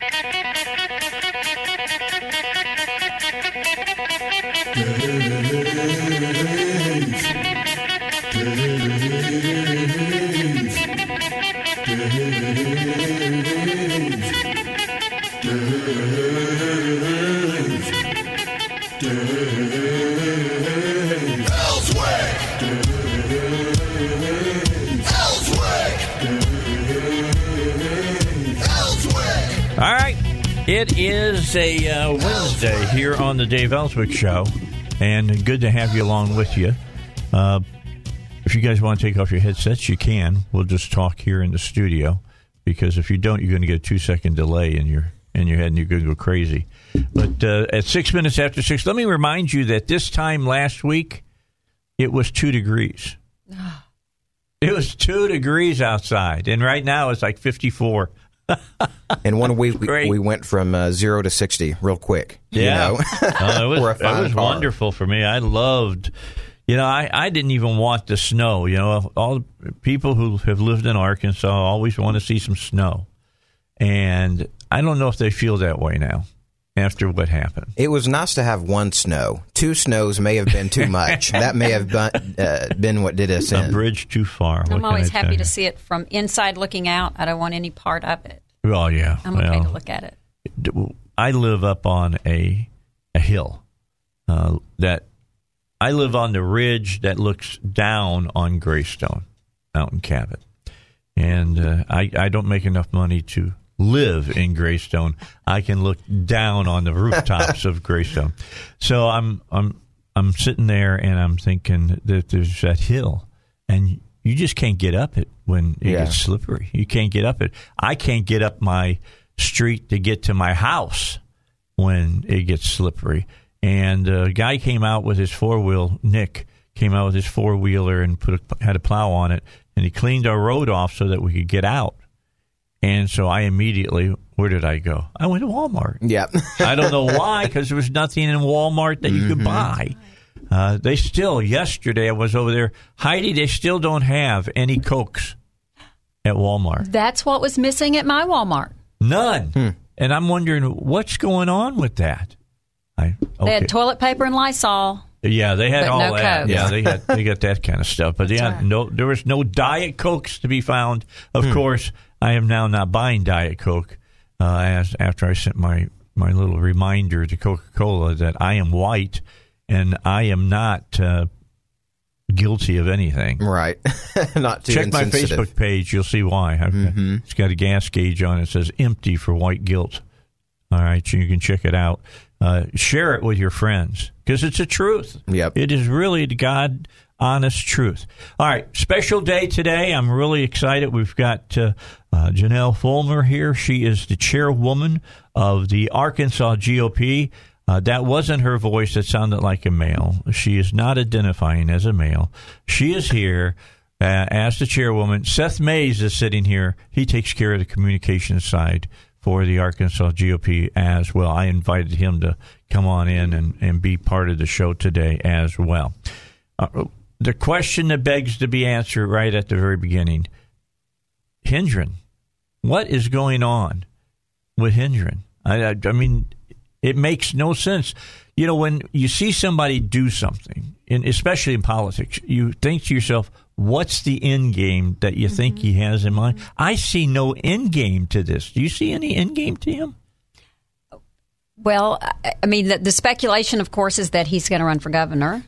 All right. It is a uh, Wednesday here on the Dave Elswick Show, and good to have you along with you. Uh, if you guys want to take off your headsets, you can. We'll just talk here in the studio because if you don't, you're going to get a two second delay in your in your head, and you're going to go crazy. But uh, at six minutes after six, let me remind you that this time last week it was two degrees. It was two degrees outside, and right now it's like fifty four. In one week, we, we went from uh, zero to 60 real quick. you Yeah, know? Uh, it was, it was wonderful for me. I loved, you know, I, I didn't even want the snow. You know, all the people who have lived in Arkansas always want to see some snow, and I don't know if they feel that way now after what happened. It was nice to have one snow. Two snows may have been too much. that may have been, uh, been what did us A in. bridge too far. I'm can always happy to see it from inside looking out. I don't want any part of it. Well, yeah. I'm well, okay to look at it. I live up on a a hill uh, that I live on the ridge that looks down on Greystone out in Cabot, and uh, I I don't make enough money to live in Greystone. I can look down on the rooftops of Greystone, so I'm I'm I'm sitting there and I'm thinking that there's that hill, and you just can't get up it when it Yeah. gets slippery. You can't get up it. I can't get up my street to get to my house when it gets slippery. And a guy came out with his four wheel. Nick came out with his four wheeler and put a, had a plow on it, and he cleaned our road off so that we could get out. And so I immediately, where did I go? I went to Walmart. Yeah. I don't know why, because there was nothing in Walmart that you could mm-hmm. buy. Uh, they still, yesterday I was over there, Heidi, they still don't have any Cokes at Walmart. That's what was missing at my Walmart. None. Hmm. And I'm wondering what's going on with that. I, They had toilet paper and Lysol. yeah, they had but all no that. Cokes. Yeah, they had they got that kind of stuff. But yeah, right. no, there was no Diet Cokes to be found. Of hmm. course, I am now not buying Diet Coke. Uh, as after I sent my my little reminder to Coca Cola that I am white and I am not uh, guilty of anything. right. Not too Check my. Facebook page. You'll see why. I've- It's got a gas gauge on it. It says empty for white guilt. All right, so you can check it out. Uh, share it with your friends because it's the truth. Yep. It is really God honest truth. All right, special day today. I'm really excited. We've got uh, uh, Jonelle Fulmer here. She is the chairwoman of the Arkansas GOP. Uh, that wasn't her voice that sounded like a male. She is not identifying as a male. She is here uh, as the chairwoman. Seth Mays is sitting here. He takes care of the communications side for the Arkansas GOP as well. I invited him to come on in and, and be part of the show today as well. Uh, the question that begs to be answered right at the very beginning Hendren, what is going on with Hendren? I, I, I mean, it makes no sense. You know, when you see somebody do something, and especially in politics, you think to yourself, what's the end game that you think mm-hmm. he has in mind? I see no end game to this. Do you see any end game to him? Well, I- I mean, the, the speculation, of course, is that he's going to run for governor.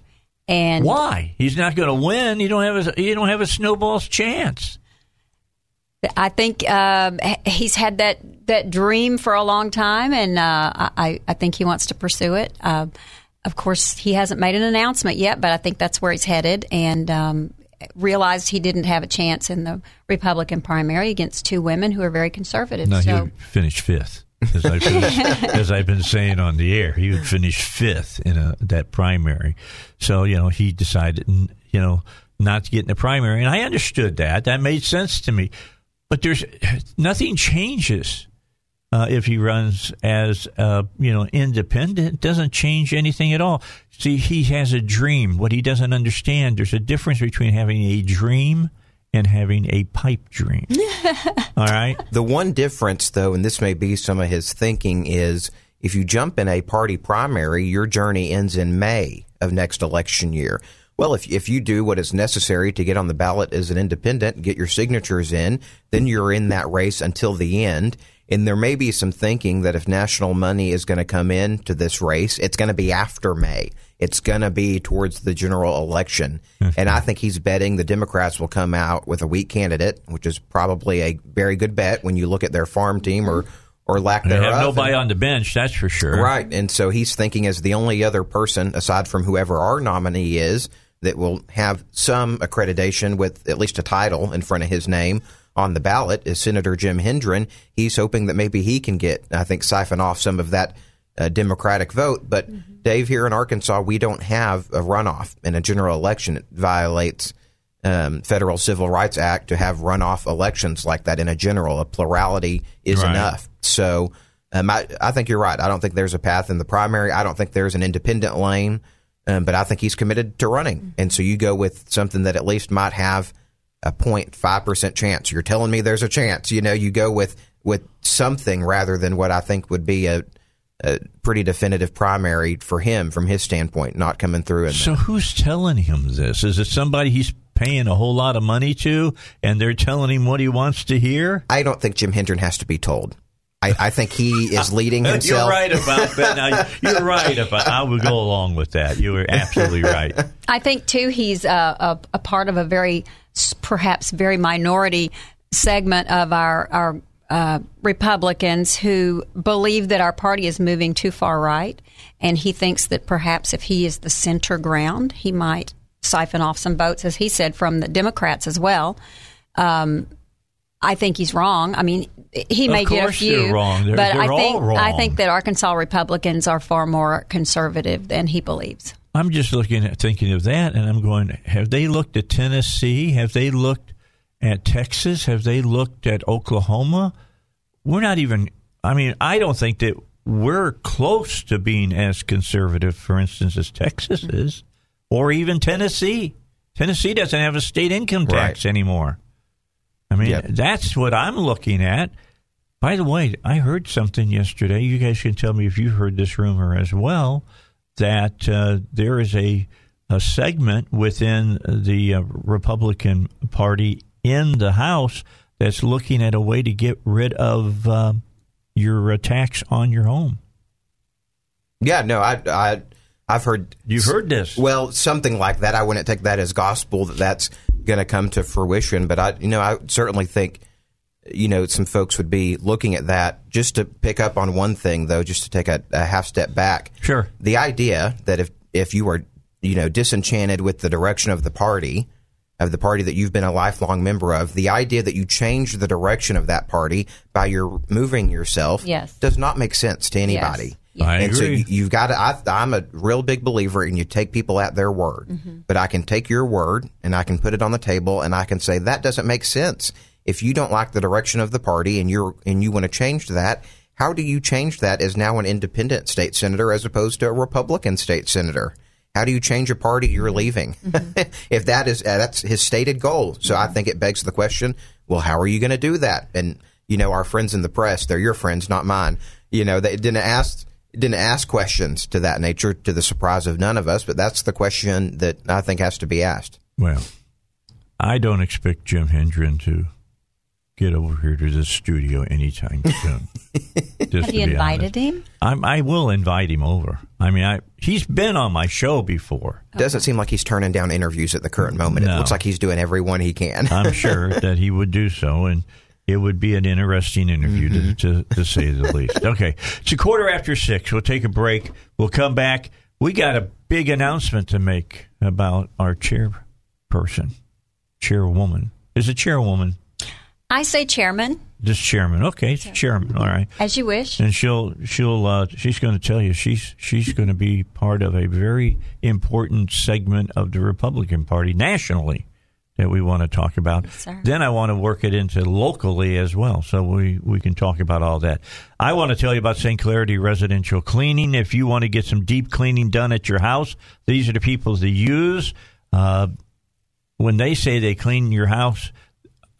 And Why? He's not going to win. You don't have a you don't have a snowball's chance. I think um, he's had that, that dream for a long time, and uh, I, I think he wants to pursue it. Uh, of course, he hasn't made an announcement yet, but I think that's where he's headed. And um, realized he didn't have a chance in the Republican primary against two women who are very conservative. No, so he finished fifth. As I've, been, as I've been saying on the air. He would finish fifth in a, that primary. So, you know, he decided, you know, not to get in the primary. And I understood that. That made sense to me. But there's nothing changes uh, if he runs as uh, you know independent. It doesn't change anything at all. See, he has a dream. What he doesn't understand, there's a difference between having a dream and having a pipe dream. all right. The one difference, though, and this may be some of his thinking, is if you jump in a party primary, your journey ends in May of next election year. Well, if, if you do what is necessary to get on the ballot as an independent, get your signatures in, then you're in that race until the end. And there may be some thinking that if national money is going to come in to this race, it's going to be after May. It's going to be towards the general election. Mm-hmm. And I think he's betting the Democrats will come out with a weak candidate, which is probably a very good bet when you look at their farm team or, or lack they thereof. have nobody and, on the bench, that's for sure. Right. And so he's thinking as the only other person, aside from whoever our nominee is, that will have some accreditation with at least a title in front of his name on the ballot is Senator Jim Hendren. He's hoping that maybe he can get, I think, siphon off some of that uh, Democratic vote. But mm-hmm. Dave, here in Arkansas, we don't have a runoff in a general election. It violates um, federal Civil Rights Act to have runoff elections like that in a general. A plurality is right. enough. So um, I, I think you're right. I don't think there's a path in the primary. I don't think there's an independent lane. Um, but I think he's committed to running. And so you go with something that at least might have a 0.5% chance. You're telling me there's a chance. You know, you go with, with something rather than what I think would be a, a pretty definitive primary for him from his standpoint, not coming through. so who's telling him this? Is it somebody he's paying a whole lot of money to and they're telling him what he wants to hear? I don't think Jim Hendren has to be told. I, I, think he is leading himself. You're right about that. Now, you're right about. I would go along with that. You were absolutely right. I think too. He's a, a, a part of a very, perhaps very minority segment of our our uh, Republicans who believe that our party is moving too far right, and he thinks that perhaps if he is the center ground, he might siphon off some votes, as he said, from the Democrats as well. Um, I think he's wrong. I mean, he may get a few, wrong. They're, but they're I think wrong. I think that Arkansas Republicans are far more conservative than he believes. I'm just looking at thinking of that, and I'm going. Have they looked at Tennessee? Have they looked at Texas? Have they looked at Oklahoma? We're not even. I mean, I don't think that we're close to being as conservative, for instance, as Texas is, or even Tennessee. Tennessee doesn't have a state income tax right. anymore. I mean, yep. that's what I'm looking at. By the way, I heard something yesterday. You guys can tell me if you heard this rumor as well that uh, there is a a segment within the uh, Republican Party in the House that's looking at a way to get rid of uh, your tax on your home. Yeah, no, I, I I've heard you've heard this. Well, something like that. I wouldn't take that as gospel that that's going to come to fruition. But I, you know, I certainly think, you know, some folks would be looking at that just to pick up on one thing, though, just to take a, a half step back. Sure. The idea that if if you are, you know, disenchanted with the direction of the party, of the party that you've been a lifelong member of, the idea that you change the direction of that party by your moving yourself yes. does not make sense to anybody. Yes. I and agree. so you, have got to. I, am a real big believer, and you take people at their word. Mm-hmm. But I can take your word and I can put it on the table, and I can say that doesn't make sense. If you don't like the direction of the party and you're and you want to change that, how do you change that as now an independent state senator as opposed to a Republican state senator? How do you change a party you're leaving? Mm-hmm. if that is uh, that's his stated goal, so mm-hmm. I think it begs the question: Well, how are you going to do that? And you know, our friends in the press, they're your friends, not mine. You know, they didn't ask didn't ask questions to that nature, to the surprise of none of us. But that's the question that I think has to be asked. Well, I don't expect Jim Hendren to get over here to the studio anytime soon. Have you invited honest. him? I'm, I will invite him over. I mean, I, he's been on my show before. Okay. Doesn't seem like he's turning down interviews at the current moment. No. It looks like he's doing every one he can. I'm sure that he would do so, and it would be an interesting interview mm-hmm. to, to, to say the least. Okay, it's a quarter after six. We'll take a break. We'll come back. We got a big announcement to make about our chairperson, chairwoman. Is it chairwoman? I say chairman. Just chairman. Okay, it's chairman. All right. As you wish. And she'll she'll uh, she's going to tell you she's she's going to be part of a very important segment of the Republican Party nationally that we want to talk about. Yes, then I want to work it into locally as well, so we we can talk about all that. I want to tell you about St. Clarity Residential Cleaning. If you want to get some deep cleaning done at your house, these are the people to use. Uh, when they say they clean your house,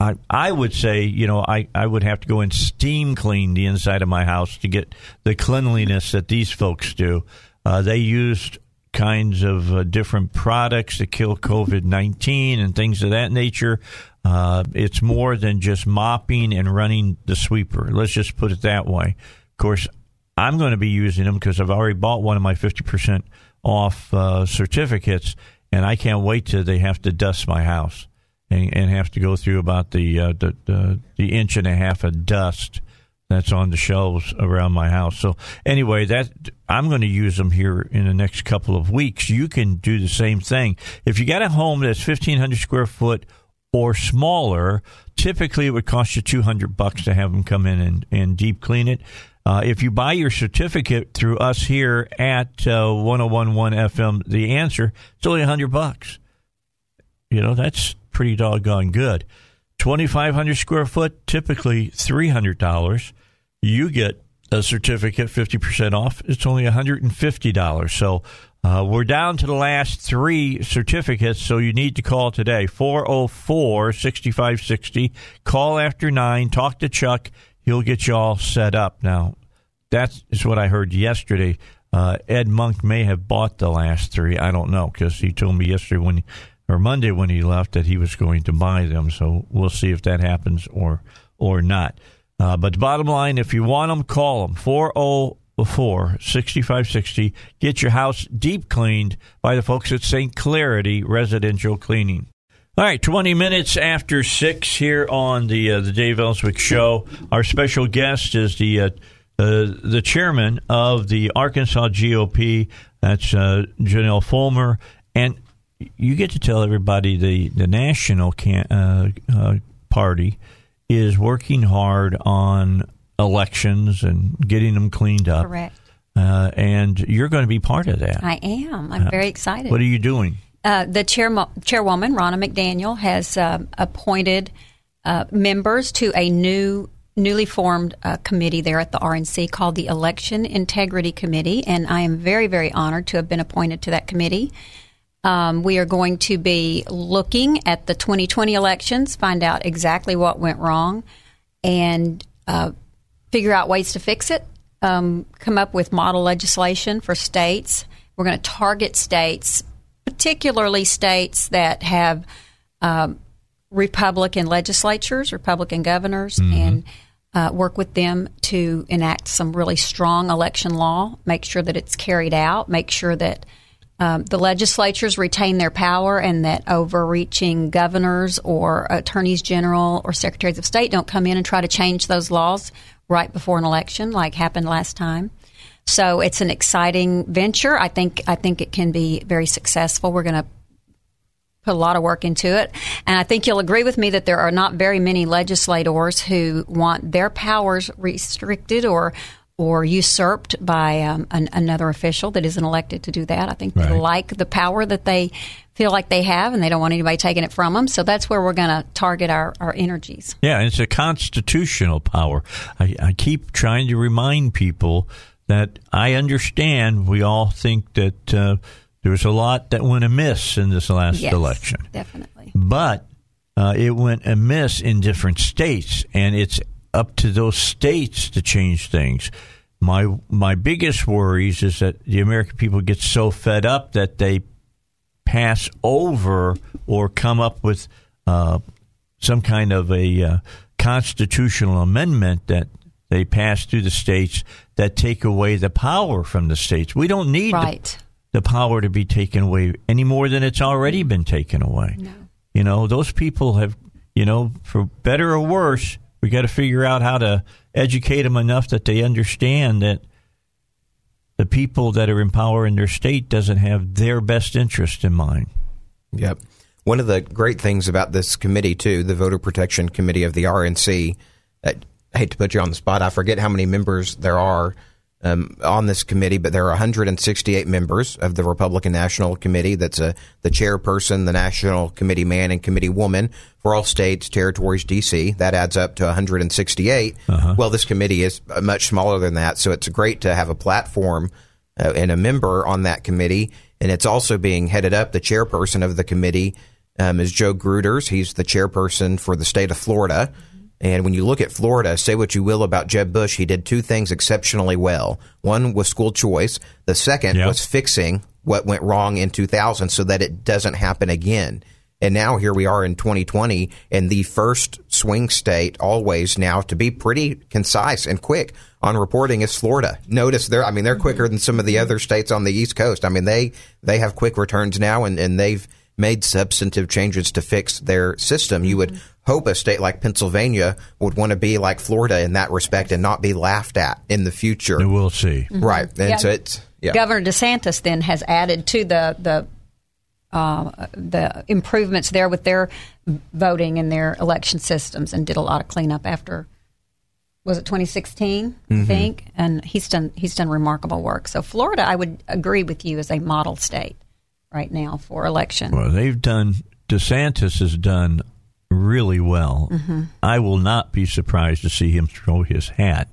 I, I would say, you know, I, I would have to go and steam clean the inside of my house to get the cleanliness that these folks do. Uh, they used kinds of uh, different products to kill COVID 19 and things of that nature. Uh, it's more than just mopping and running the sweeper. Let's just put it that way. Of course, I'm going to be using them because I've already bought one of my 50% off uh, certificates, and I can't wait till they have to dust my house and, and have to go through about the, uh, the, the the inch and a half of dust that's on the shelves around my house. So anyway, that I'm going to use them here in the next couple of weeks. You can do the same thing. If you got a home that's 1500 square foot or smaller, typically it would cost you 200 bucks to have them come in and, and deep clean it. Uh, if you buy your certificate through us here at uh, 1011 FM, the answer, it's only 100 bucks. You know, that's pretty doggone good. 2,500 square foot, typically $300. You get a certificate 50% off. It's only $150. So uh, we're down to the last three certificates, so you need to call today 404 6560. Call after 9. Talk to Chuck. He'll get you all set up. Now, that is what I heard yesterday. Uh, Ed Monk may have bought the last three. I don't know because he told me yesterday when or Monday when he left that he was going to buy them. So we'll see if that happens or or not. Uh, but the bottom line, if you want them, call them 404 6560. Get your house deep cleaned by the folks at St. Clarity Residential Cleaning. All right, 20 minutes after 6 here on the uh, the Dave Elswick Show. Our special guest is the uh, uh, the chairman of the Arkansas GOP. That's uh, Jonelle Fulmer. And you get to tell everybody the, the national can, uh, uh, party is working hard on elections and getting them cleaned up. Correct. Uh, and you're going to be part of that. I am. I'm very excited. What are you doing? Uh, the chair, chairwoman, Ronna McDaniel, has uh, appointed uh, members to a new, newly formed uh, committee there at the RNC called the Election Integrity Committee, and I am very, very honored to have been appointed to that committee. Um, we are going to be looking at the 2020 elections, find out exactly what went wrong, and uh, figure out ways to fix it. Um, come up with model legislation for states. We're going to target states, particularly states that have um, Republican legislatures, Republican governors, and uh, work with them to enact some really strong election law. Make sure that it's carried out. Make sure that um, the legislatures retain their power and that overreaching governors or attorneys general or secretaries of state don't come in and try to change those laws right before an election like happened last time. So it's an exciting venture. I think I think it can be very successful. We're going to put a lot of work into it. And I think you'll agree with me that there are not very many legislators who want their powers restricted or or usurped by um, an, another official that isn't elected to do that. I think they like the power that they feel like they have, and they don't want anybody taking it from them. So that's where we're going to target our, our energies. Yeah, it's a constitutional power. I, I keep trying to remind people that I understand we all think that uh, there was a lot that went amiss in this last Yes, election. definitely. but uh, it went amiss in different states, and it's up to those states to change things. My my biggest worries is that the American people get so fed up that they pass over or come up with uh, some kind of a uh, constitutional amendment that they pass through the states that take away the power from the states. We don't need the- the power to be taken away any more than it's already been taken away. No. You know, those people have, you know, for better or worse, we got to figure out how to educate them enough that they understand that the people that are in power in their state doesn't have their best interest in mind. Yep. One of the great things about this committee, too, the Voter Protection Committee of the RNC, I hate to put you on the spot. I forget how many members there are um, on this committee, but there are 168 members of the Republican National Committee. That's a, the chairperson, the national committee man, and committee woman for all states, territories, D.C. That adds up to 168. Uh-huh. Well, this committee is much smaller than that, so it's great to have a platform uh, and a member on that committee. And it's also being headed up. The chairperson of the committee um, is Joe Gruters. He's the chairperson for the state of Florida. And when you look at Florida, say what you will about Jeb Bush, he did two things exceptionally well. One was school choice. The second yep. was fixing what went wrong in 2000 so that it doesn't happen again. And now here we are in 2020 and the first swing state always now to be pretty concise and quick on reporting is Florida. Notice they're, I mean, they're quicker than some of the other states on the East Coast. I mean, they, they have quick returns now and, and they've made substantive changes to fix their system. You would hope a state like Pennsylvania would want to be like Florida in that respect and not be laughed at in the future. And we'll see. Mm-hmm. Right. And yeah. so it's, yeah. Governor DeSantis then has added to the, the, uh, the improvements there with their voting and their election systems and did a lot of cleanup after was it 2016 mm-hmm. I think and he's done he's done remarkable work so Florida I would agree with you as a model state right now for election well they've done DeSantis has done really well. Mm-hmm. I will not be surprised to see him throw his hat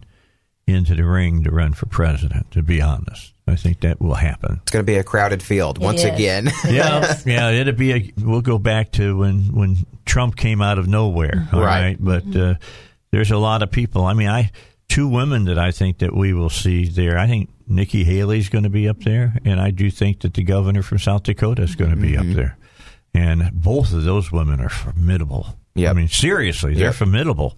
into the ring to run for president, to be honest. I think that will happen. It's going to be a crowded field once again. yeah, yeah, it'll be. A, we'll go back to when when Trump came out of nowhere. All right, right? but uh, there's a lot of people. I mean, I two women that I think that we will see there. I think Nikki Haley's going to be up there, and I do think that the governor from South Dakota is going to be mm-hmm. up there and both of those women are formidable. Yeah, I mean, seriously, they're yep. formidable.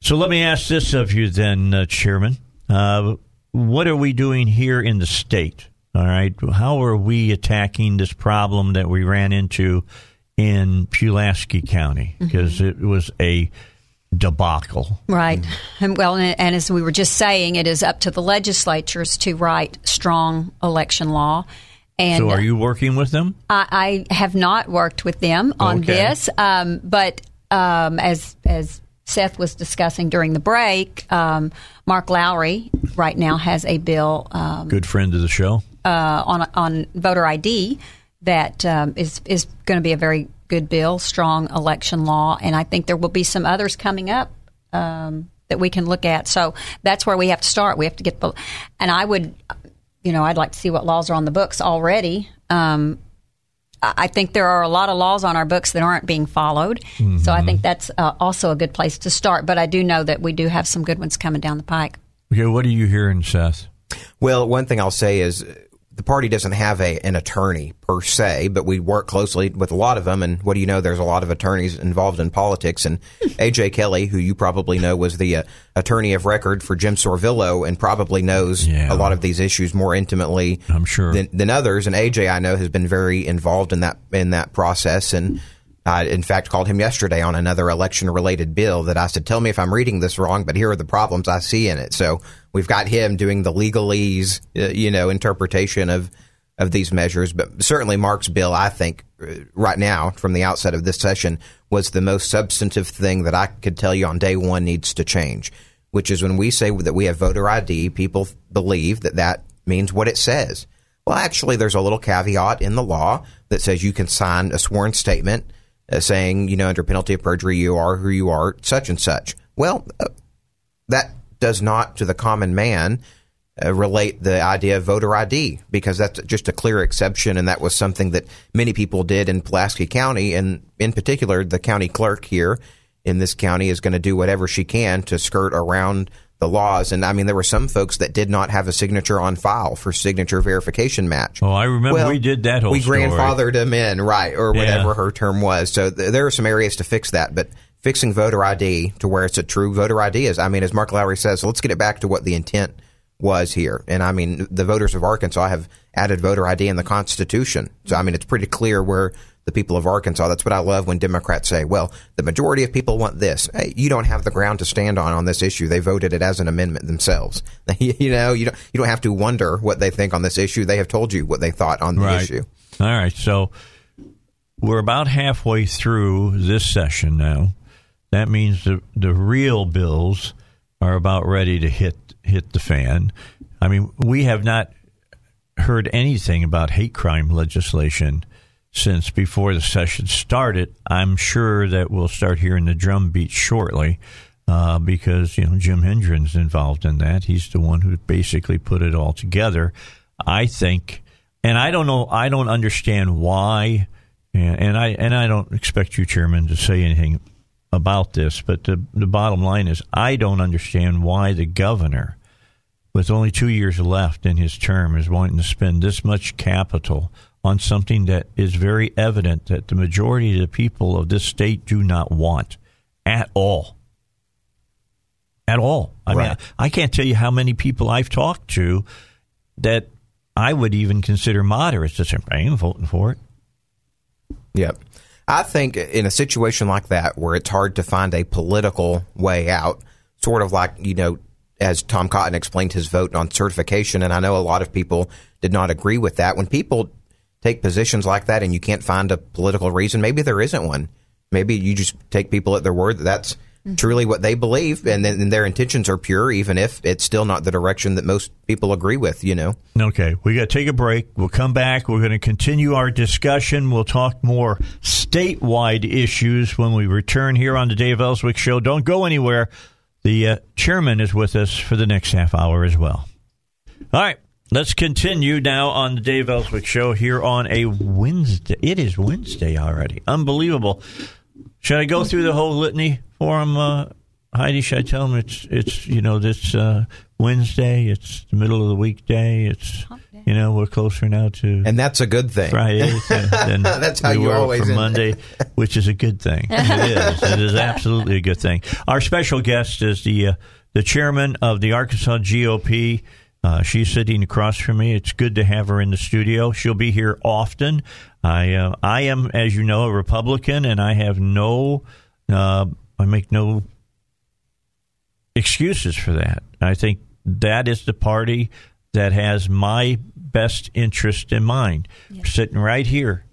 So let me ask this of you, then, uh, Chairman. Uh, what are we doing here in the state? All right, how are we attacking this problem that we ran into in Pulaski County because mm-hmm. it was a debacle. Right. And well, and as we were just saying, it is up to the legislatures to write strong election law. And so, are you working with them? I, I have not worked with them on okay. this, um, but um, as as Seth was discussing during the break, um, Mark Lowery right now has a bill. Um, Good friend of the show uh, on on voter ID that um, is is going to be a very good bill, strong election law, and I think there will be some others coming up um, that we can look at. So that's where we have to start. We have to get the, and I would you know, I'd like to see what laws are on the books already. Um, I think there are a lot of laws on our books that aren't being followed. Mm-hmm. So I think that's uh, also a good place to start. But I do know that we do have some good ones coming down the pike. Okay, what are you hearing, Seth? Well, one thing I'll say is the party doesn't have a an attorney per se, but we work closely with a lot of them. And what do you know? There's a lot of attorneys involved in politics. And AJ Kelly, who you probably know, was the uh, attorney of record for Jim Sorvillo, and probably knows yeah. a lot of these issues more intimately. I'm sure than, than others. And AJ, I know, has been very involved in that in that process and. I, in fact, called him yesterday on another election related bill that I said, Tell me if I'm reading this wrong, but here are the problems I see in it. So we've got him doing the legalese, uh, you know, interpretation of, of these measures. But certainly Mark's bill, I think, uh, right now, from the outset of this session, was the most substantive thing that I could tell you on day one needs to change, which is when we say that we have voter ID, people believe that that means what it says. Well, actually, there's a little caveat in the law that says you can sign a sworn statement saying, you know, under penalty of perjury, you are who you are, such and such. Well, uh, that does not, to the common man, uh, relate the idea of voter ID because that's just a clear exception, and that was something that many people did in Pulaski County, and in particular, the county clerk here in this county is going to do whatever she can to skirt around the laws. And I mean, there were some folks that did not have a signature on file for signature verification match. Oh, I remember well, we did that whole We story. grandfathered them in, right, or whatever yeah. her term was. So th- there are some areas to fix that, but fixing voter ID to where it's a true voter ID is, I mean, as Mark Lowery says, let's get it back to what the intent was here. And I mean, the voters of Arkansas have added voter ID in the Constitution. So, I mean, it's pretty clear where the people of Arkansas. That's what I love when Democrats say, well, the majority of people want this. Hey, you don't have the ground to stand on on this issue. They voted it as an amendment themselves. you know, you don't, you don't have to wonder what they think on this issue. They have told you what they thought on the right. issue. All right. So we're about halfway through this session now. That means the, the real bills are about ready to hit hit the fan. I mean, we have not heard anything about hate crime legislation since before the session started. I'm sure that we'll start hearing the drumbeat shortly. Uh, because you know Jim Hendren's involved in that. He's the one who basically put it all together. I think, and I don't know, I don't understand why, and I and I don't expect you, Chairman, to say anything about this. But the the bottom line is, I don't understand why the governor, with only two years left in his term, is wanting to spend this much capital on something that is very evident that the majority of the people of this state do not want at all at all. I right. mean, I, I can't tell you how many people I've talked to that I would even consider moderates to say, I ain't voting for it. Yep. I think in a situation like that where it's hard to find a political way out, sort of like, you know, as Tom Cotton explained his vote on certification, and I know a lot of people did not agree with that. When people take positions like that and you can't find a political reason, maybe there isn't one. Maybe you just take people at their word that that's mm-hmm. truly what they believe, and then and their intentions are pure, even if it's still not the direction that most people agree with. You know. Okay, we got to take a break. We'll come back. We're going to continue our discussion. We'll talk more statewide issues when we return here on the Dave Elswick Show. Don't go anywhere. The uh, chairman is with us for the next half hour as well. All right. Let's continue now on the Dave Elswick Show here on a Wednesday. It is Wednesday already. Unbelievable. Should I go through the whole litany for him, uh, Heidi? Should I tell him it's it's you know this uh, Wednesday? It's the middle of the weekday. It's you know we're closer now to and that's a good thing. Friday than that's how we you always for Monday, which is a good thing. It is. It is absolutely a good thing. Our special guest is the uh, the chairman of the Arkansas GOP. Uh, she's sitting across from me. It's good to have her in the studio. She'll be here often. I uh, I am, as you know, a Republican, and I have no, uh, I make no excuses for that. I think that is the party that has my best interest in mind. Sitting right here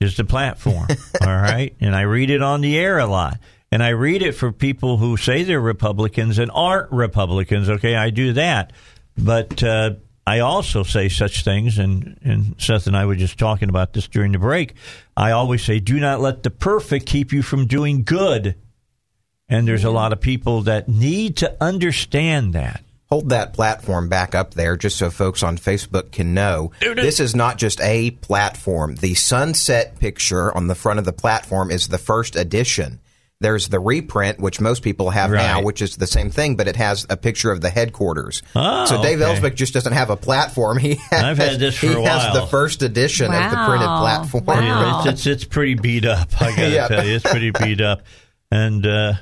is the platform. all right, and I read it on the air a lot. And I read it for people who say they're Republicans and aren't Republicans. Okay, I do that. But uh, I also say such things, and, and Seth and I were just talking about this during the break. I always say, do not let the perfect keep you from doing good. And there's a lot of people that need to understand that. Hold that platform back up there just so folks on Facebook can know. This is not just a platform. The sunset picture on the front of the platform is the first edition. There's the reprint, which most people have right. now, which is the same thing, but it has a picture of the headquarters. Oh, so Dave okay. Elswick just doesn't have a platform. He has, I've had this for he a while. has the first edition wow. of the printed platform. Wow. It's, it's, it's pretty beat up. I got to yep. tell you, it's pretty beat up. And uh,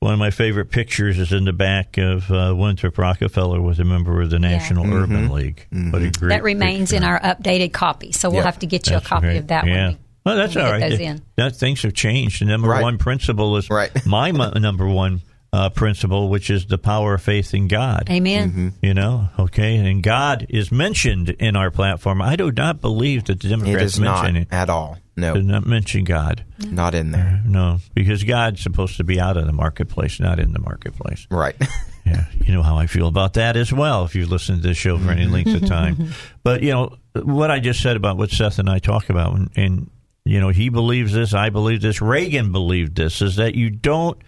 one of my favorite pictures is in the back of uh, Winthrop Rockefeller was a member of the National yeah. Urban mm-hmm. League. Mm-hmm. What a great that remains picture. in our updated copy, so we'll yep. have to get you That's a copy great. of that yeah. one. Well, that's We'll all get right. those in. That, things have changed. The number Right. one principle is Right. my mo- number one uh, principle, which is the power of faith in God. Amen. Mm-hmm. You know, okay, and God is mentioned in our platform. I do not believe that the It Democrats is not mention it. at all. No, Did not mention God. not in there. No, because God's supposed to be out of the marketplace, not in the marketplace. Right. Yeah, you know how I feel about that as well. If you've listened to this show for any length of time, but you know what I just said about what Seth and I talk about, and, and you know he believes this, I believe this, Reagan believed this, is that you don't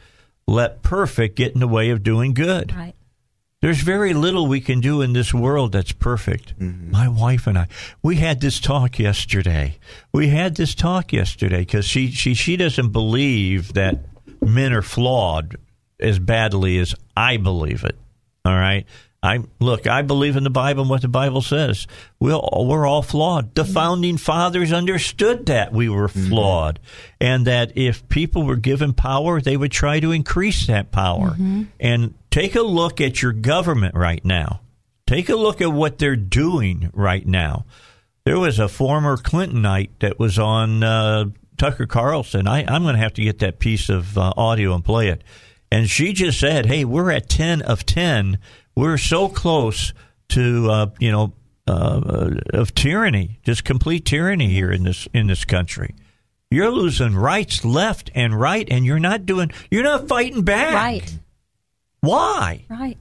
let perfect get in the way of doing good. Right. There's very little we can do in this world that's perfect. Mm-hmm. My wife and I, we had this talk yesterday. We had this talk yesterday because she, she she doesn't believe that men are flawed as badly as I believe it. All right. I look. I believe in the Bible and what the Bible says. We'll, we're all flawed. The founding fathers understood that we were flawed, and that if people were given power, they would try to increase that power. And take a look at your government right now. Take a look at what they're doing right now. There was a former Clintonite that was on uh, Tucker Carlson. I, I'm going to have to get that piece of uh, audio and play it. And she just said, "Hey, we're at ten of ten. We're so close to uh, you know uh, of tyranny, just complete tyranny here in this in this country. You're losing rights left and right, and you're not doing. You're not fighting back. Right. Why? Right.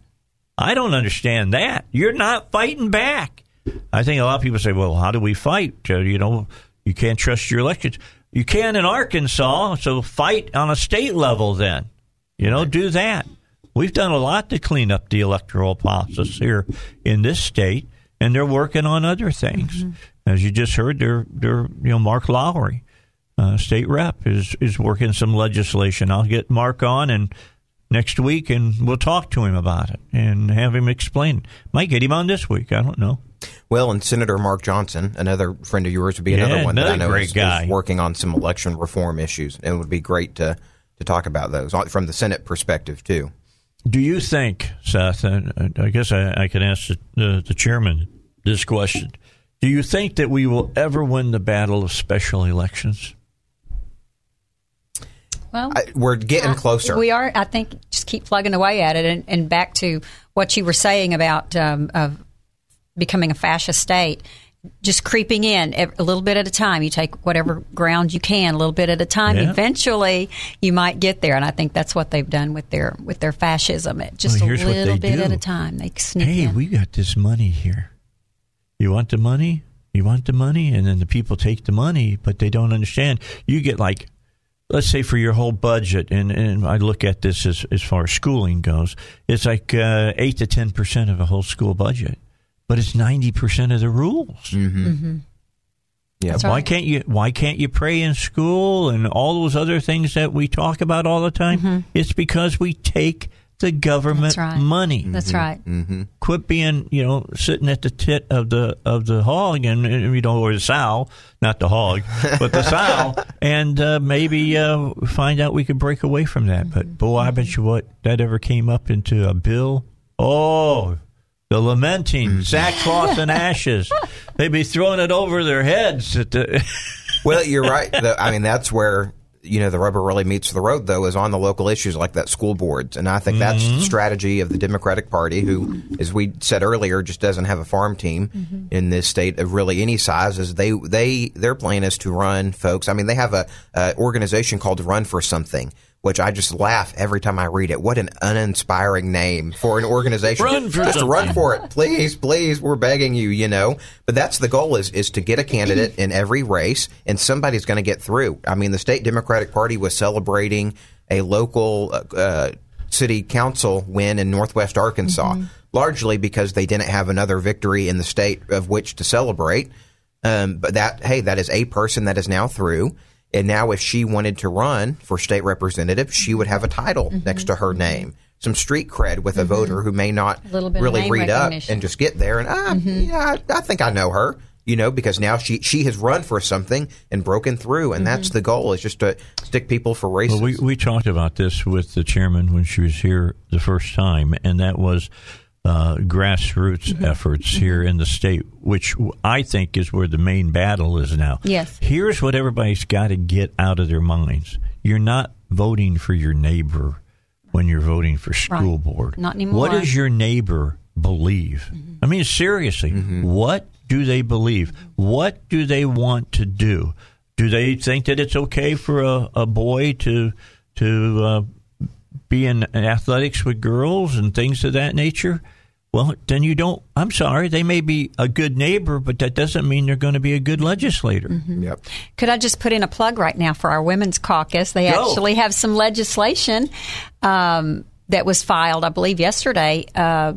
I don't understand that. You're not fighting back. I think a lot of people say, well, how do we fight? Uh, you know, you can't trust your elections. You can in Arkansas, so fight on a state level then. You know, do that. We've done a lot to clean up the electoral process here in this state, and they're working on other things. As you just heard, they're, they're you know, Mark Lowery, uh, state rep, is, is working some legislation. I'll get Mark on and next week, and we'll talk to him about it and have him explain. Might get him on this week. I don't know. Well, and Senator Mark Johnson, another friend of yours, would be Yeah, another one that I another know great is, guy. is working on some election reform issues, and it would be great to to talk about those uh, from the Senate perspective too. Do you think, Seth, and I guess I, I could ask the, the, the chairman this question. Do you think that we will ever win the battle of special elections? Well, I, we're getting closer. We are. I think just keep plugging away at it, and, and back to what you were saying about um, of becoming a fascist state. Just creeping in a little bit at a time. You take whatever ground you can, a little bit at a time. Yeah. Eventually, you might get there, and I think that's what they've done with their with their fascism. It just Well, a little bit do. at a time. They sneak Hey, in. we got this money here. You want the money? You want the money? And then the people take the money, but they don't understand. You get like, let's say for your whole budget, and, and I look at this as, as far as schooling goes, it's like uh, 8 to 10% of a whole school budget, but it's 90% of the rules. yeah, That's Why right. can't you? Why can't you pray in school and all those other things that we talk about all the time? It's because we take the government Mm-hmm. That's right. money. That's right. Quit being, you know, sitting at the tit of the of the hog and, and you know, or the sow, not the hog, but the sow, and uh, maybe uh, find out we could break away from that. But boy, I bet you what that ever came up into a bill. Oh, the lamenting, mm-hmm. sackcloth and ashes. They'd be throwing it over their heads at the. well, you're right. The, I mean, that's where you know the rubber really meets the road, though, is on the local issues like that school boards, and I think that's the mm-hmm. strategy of the Democratic Party, who, as we said earlier, just doesn't have a farm team mm-hmm. in this state of really any size. Is they they their plan is to run folks. I mean, they have a, a organization called Run for Something. Which I just laugh every time I read it. What an uninspiring name for an organization. Run for just something. run for it, please, please. We're begging you, you know. But that's the goal is is to get a candidate in every race, and somebody's going to get through. I mean, the state Democratic Party was celebrating a local uh, uh, city council win in Northwest Arkansas, largely because they didn't have another victory in the state of which to celebrate. Um, but that hey, that is a person that is now through. And now, if she wanted to run for state representative, she would have a title mm-hmm. next to her name, some street cred with a mm-hmm. voter who may not little bit of really read up and just get there. And ah, mm-hmm. yeah, I, I think I know her. You know, because now she she has run for something and broken through, and that's the goal is just to stick people for races. Well, we, we talked about this with the chairman when she was here the first time, and that was uh, grassroots Mm-hmm. efforts here in the state, which I think is where the main battle is now. Yes. Here's what everybody's got to get out of their minds you're not voting for your neighbor when you're voting for school Right. board. Not anymore. What does your neighbor believe? I mean, seriously, what do they believe? What do they want to do? Do they think that it's okay for a, a boy to to uh, be in athletics with girls and things of that nature? Well, then you don't. I'm sorry, they may be a good neighbor, but that doesn't mean they're going to be a good legislator. Yep. Could I just put in a plug right now for our women's caucus? They Go. actually have some legislation um, that was filed, I believe, yesterday. Uh,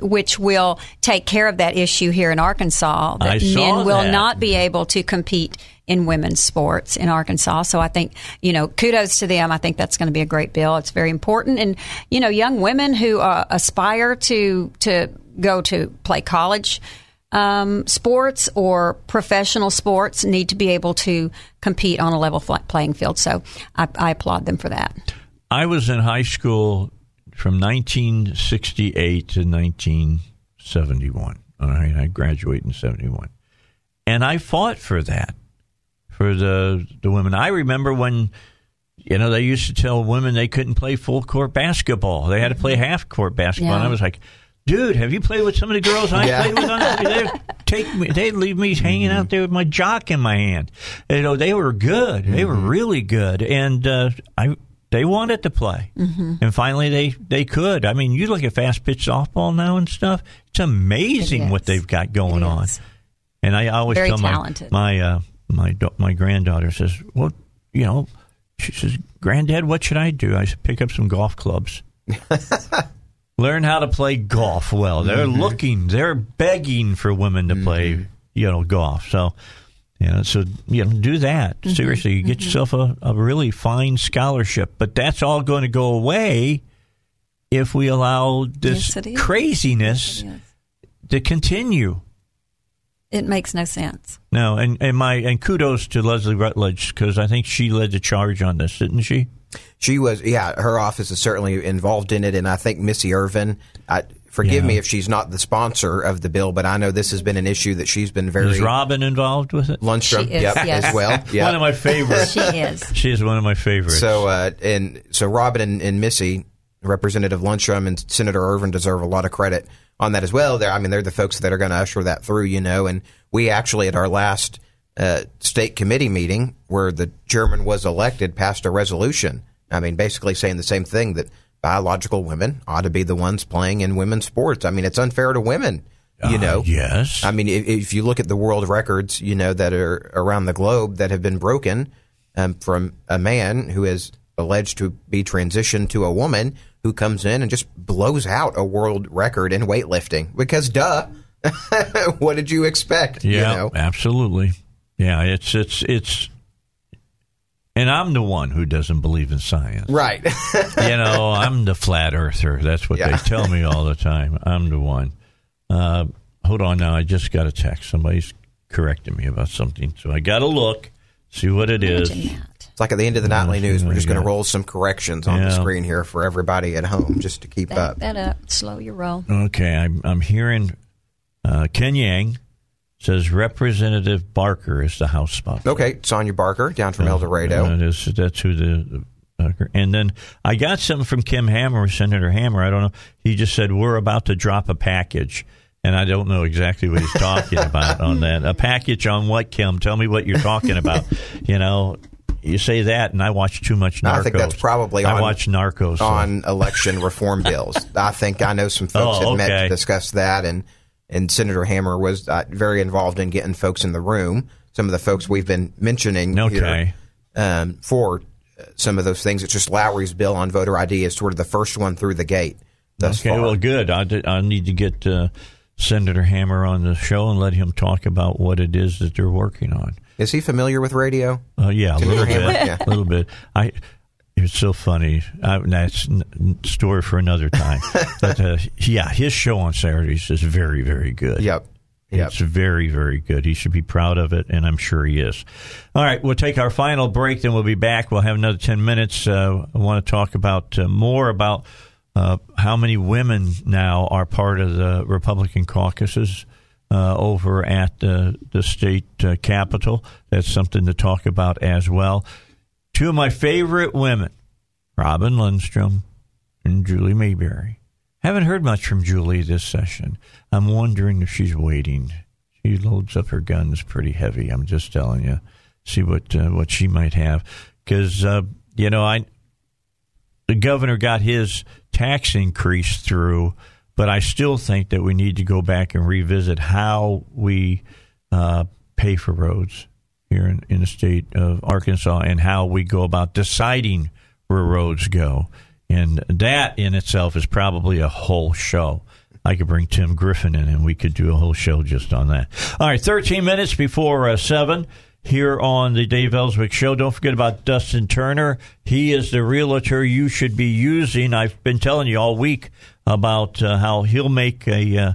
which will take care of that issue here in Arkansas that I saw men will that. not be able to compete in women's sports in Arkansas. So I think, you know, kudos to them. I think that's going to be a great bill. It's very important. And, you know, young women who uh, aspire to, to go to play college um, sports or professional sports need to be able to compete on a level playing field. So I, I applaud them for that. I was in high school from 1968 to 1971. All right, I graduated in 71. And I fought for that, for the the women. I remember when you know they used to tell women they couldn't play full court basketball. They had to play half court basketball. And I was like, Dude, have you played with some of the girls I Yeah. played with? On they take me, they leave me hanging out there with my jock in my hand. You know, they were good. They were really good, and uh, I They wanted to play, mm-hmm. and finally they they could. I mean, you look at fast pitch softball now and stuff. It's amazing what they've got going on. And I always Very tell my talented. my uh, my my granddaughter says, "Well, you know," she says, "Granddad, what should I do?" I said, "Pick up some golf clubs." Learn how to play golf well. They're Mm-hmm. looking, they're begging for women to play, you know, golf. So, you know, so you know, do that. Mm-hmm. Seriously, you get yourself a, a really fine scholarship. But that's all going to go away if we allow this Yes, craziness Yes. to continue. It makes no sense. No, and, and my and kudos to Leslie Rutledge because I think she led the charge on this, didn't she? She was, yeah, her office is certainly involved in it, and I think Missy Irvin. I, forgive Yeah. me if she's not the sponsor of the bill, but I know this has been an issue that she's been very Is Robin involved with it? Lundstrom, She is, yep, yes. as well. Yep. One of my favorites. She is. she is one of my favorites. So, uh, and so Robin and, and Missy, Representative Lundstrom and Senator Irvin deserve a lot of credit on that as well. They're, I mean, they're the folks that are going to usher that through, you know. And we actually, at our last uh, state committee meeting, where the chairman was elected, passed a resolution. I mean, basically saying the same thing that biological women ought to be the ones playing in women's sports. I mean, it's unfair to women, you Uh, know. yes. I mean, if, if you look at the world records, you know, that are around the globe that have been broken um, from a man who is alleged to be transitioned to a woman who comes in and just blows out a world record in weightlifting. Because, duh, what did you expect? Yeah, You know? absolutely. Yeah, it's it's it's, and I'm the one who doesn't believe in science. Right. you know, I'm the flat earther. That's what they tell me all the time. I'm the one. Uh, hold on now. I just got a text. Somebody's correcting me about something, so I got to look, see what it is. Imagine that. It's like at the end of the nightly news, we're just going to roll some corrections on the screen here for everybody at home just to keep Back up. that up. Slow your roll. Okay, I'm, I'm hearing uh, Ken Yang says Representative Barker is the House sponsor. Okay, Sonia Barker down from El Dorado. That is, that's who the. the and then I got something from Kim Hammer, Senator Hammer. I don't know. He just said we're about to drop a package, and I don't know exactly what he's talking about on that. A package on what, Kim? Tell me what you're talking about. you know, you say that, and I watch too much Narcos. I think that's probably I watch Narcos so- on election reform bills. I think I know some folks Oh, that met okay. to discuss that, and and Senator Hammer was uh, very involved in getting folks in the room. Some of the folks we've been mentioning Okay. here um, for uh, some of those things. It's just Lowery's bill on voter ID is sort of the first one through the gate thus Okay, far. well, good. I, did- I need to get uh, Senator Hammer on the show and let him talk about what it is that they're working on. Is he familiar with radio? Uh, yeah, a little bit. yeah. A little bit. I. It's so funny. I, that's n- story for another time. but uh, yeah, his show on Saturdays is very, very good. Yep. Yep. It's very, very good. He should be proud of it, and I'm sure he is. All right, we'll take our final break, then we'll be back. We'll have another 10 minutes. Uh, I want to talk about uh, more about uh, how many women now are part of the Republican caucuses uh, over at the, the state uh, capitol. That's something to talk about as well. Two of my favorite women, Robin Lundstrom and Julie Mayberry. Haven't heard much from Julie this session. I'm wondering if she's waiting. She loads up her guns pretty heavy. I'm just telling you. See what uh, what she might have, because uh, you know I the governor got his tax increase through, but I still think that we need to go back and revisit how we uh, pay for roads here in, in the state of Arkansas and how we go about deciding where roads go. And that in itself is probably a whole show. I could bring Tim Griffin in and we could do a whole show just on that. All right, 13 minutes before uh, 7 here on the Dave Elswick Show. Don't forget about Dustin Turner. He is the realtor you should be using. I've been telling you all week about uh, how he'll make a, uh,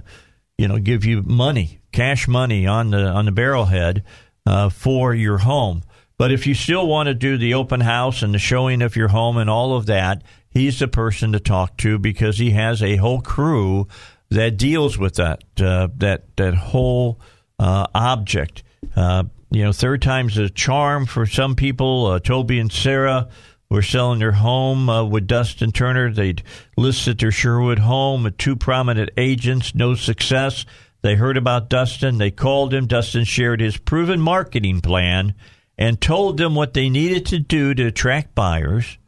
you know, give you money, cash money on the on the barrelhead uh, for your home. But if you still want to do the open house and the showing of your home and all of that, he's the person to talk to because he has a whole crew that deals with that uh, that that whole uh, object. Uh, you know, third time's a charm for some people. Toby and Sarah were selling their home uh, with Dustin Turner. They'd listed their Sherwood home with two prominent agents, no success. They heard about Dustin. They called him. Dustin shared his proven marketing plan and told them what they needed to do to attract buyers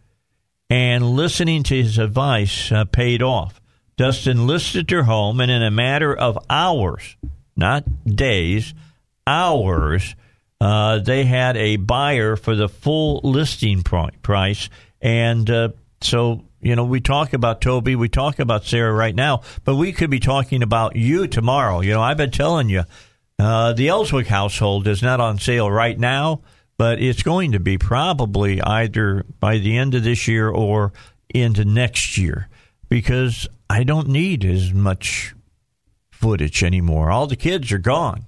and listening to his advice uh, paid off. Dustin listed their home, and in a matter of hours, not days, hours, uh, they had a buyer for the full listing price. And uh, so, you know, we talk about Toby, we talk about Sarah right now, but we could be talking about you tomorrow. You know, I've been telling you, uh, the Elswick household is not on sale right now, but it's going to be probably either by the end of this year or into next year because I don't need as much footage anymore. All the kids are gone.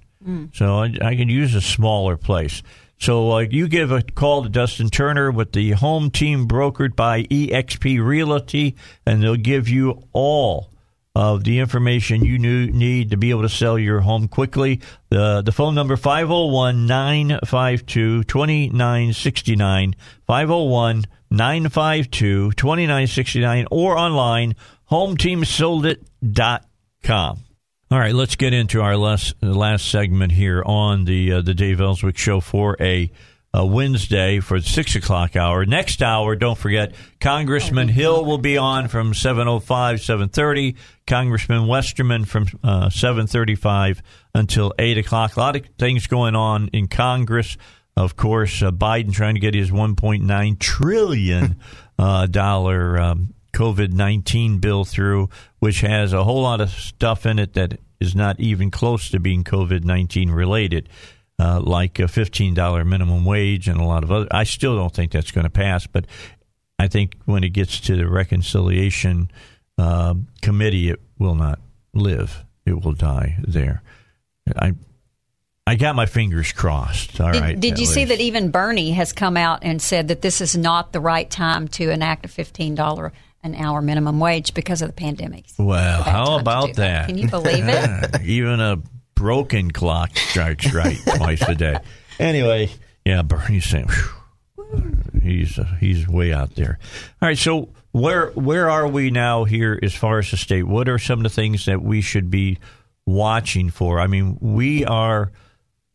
So I, I, can use a smaller place. So uh, you give a call to Dustin Turner with the home team brokered by eXp Realty, and they'll give you all of the information you need to be able to sell your home quickly. The, the phone number 501 952 2969, 501 952 2969, or online, hometeamsoldit.com. All right, let's get into our last last segment here on the uh, the Dave Elswick Show for a, a, Wednesday for the six o'clock hour. Next hour, don't forget Congressman Hill will be on from seven oh five seven thirty. Congressman Westerman from uh, seven thirty five until eight o'clock. A lot of things going on in Congress. Of course, uh, Biden trying to get his one point nine trillion uh, dollar um, COVID 19 bill through, which has a whole lot of stuff in it that is not even close to being COVID 19 related. Uh, like a $15 minimum wage and a lot of other. I still don't think that's going to pass, but I think when it gets to the reconciliation uh, committee, it will not live. It will die there. I I got my fingers crossed. All did, right. Did you least. see that even Bernie has come out and said that this is not the right time to enact a fifteen dollar an hour minimum wage because of the pandemic. Well, how about that? that? Can you believe it? Even a broken clock strikes right twice a day. Anyway, yeah, Bernie's saying he's uh, he's way out there. All right, so where where are we now here as far as the state? What are some of the things that we should be watching for? I mean, we are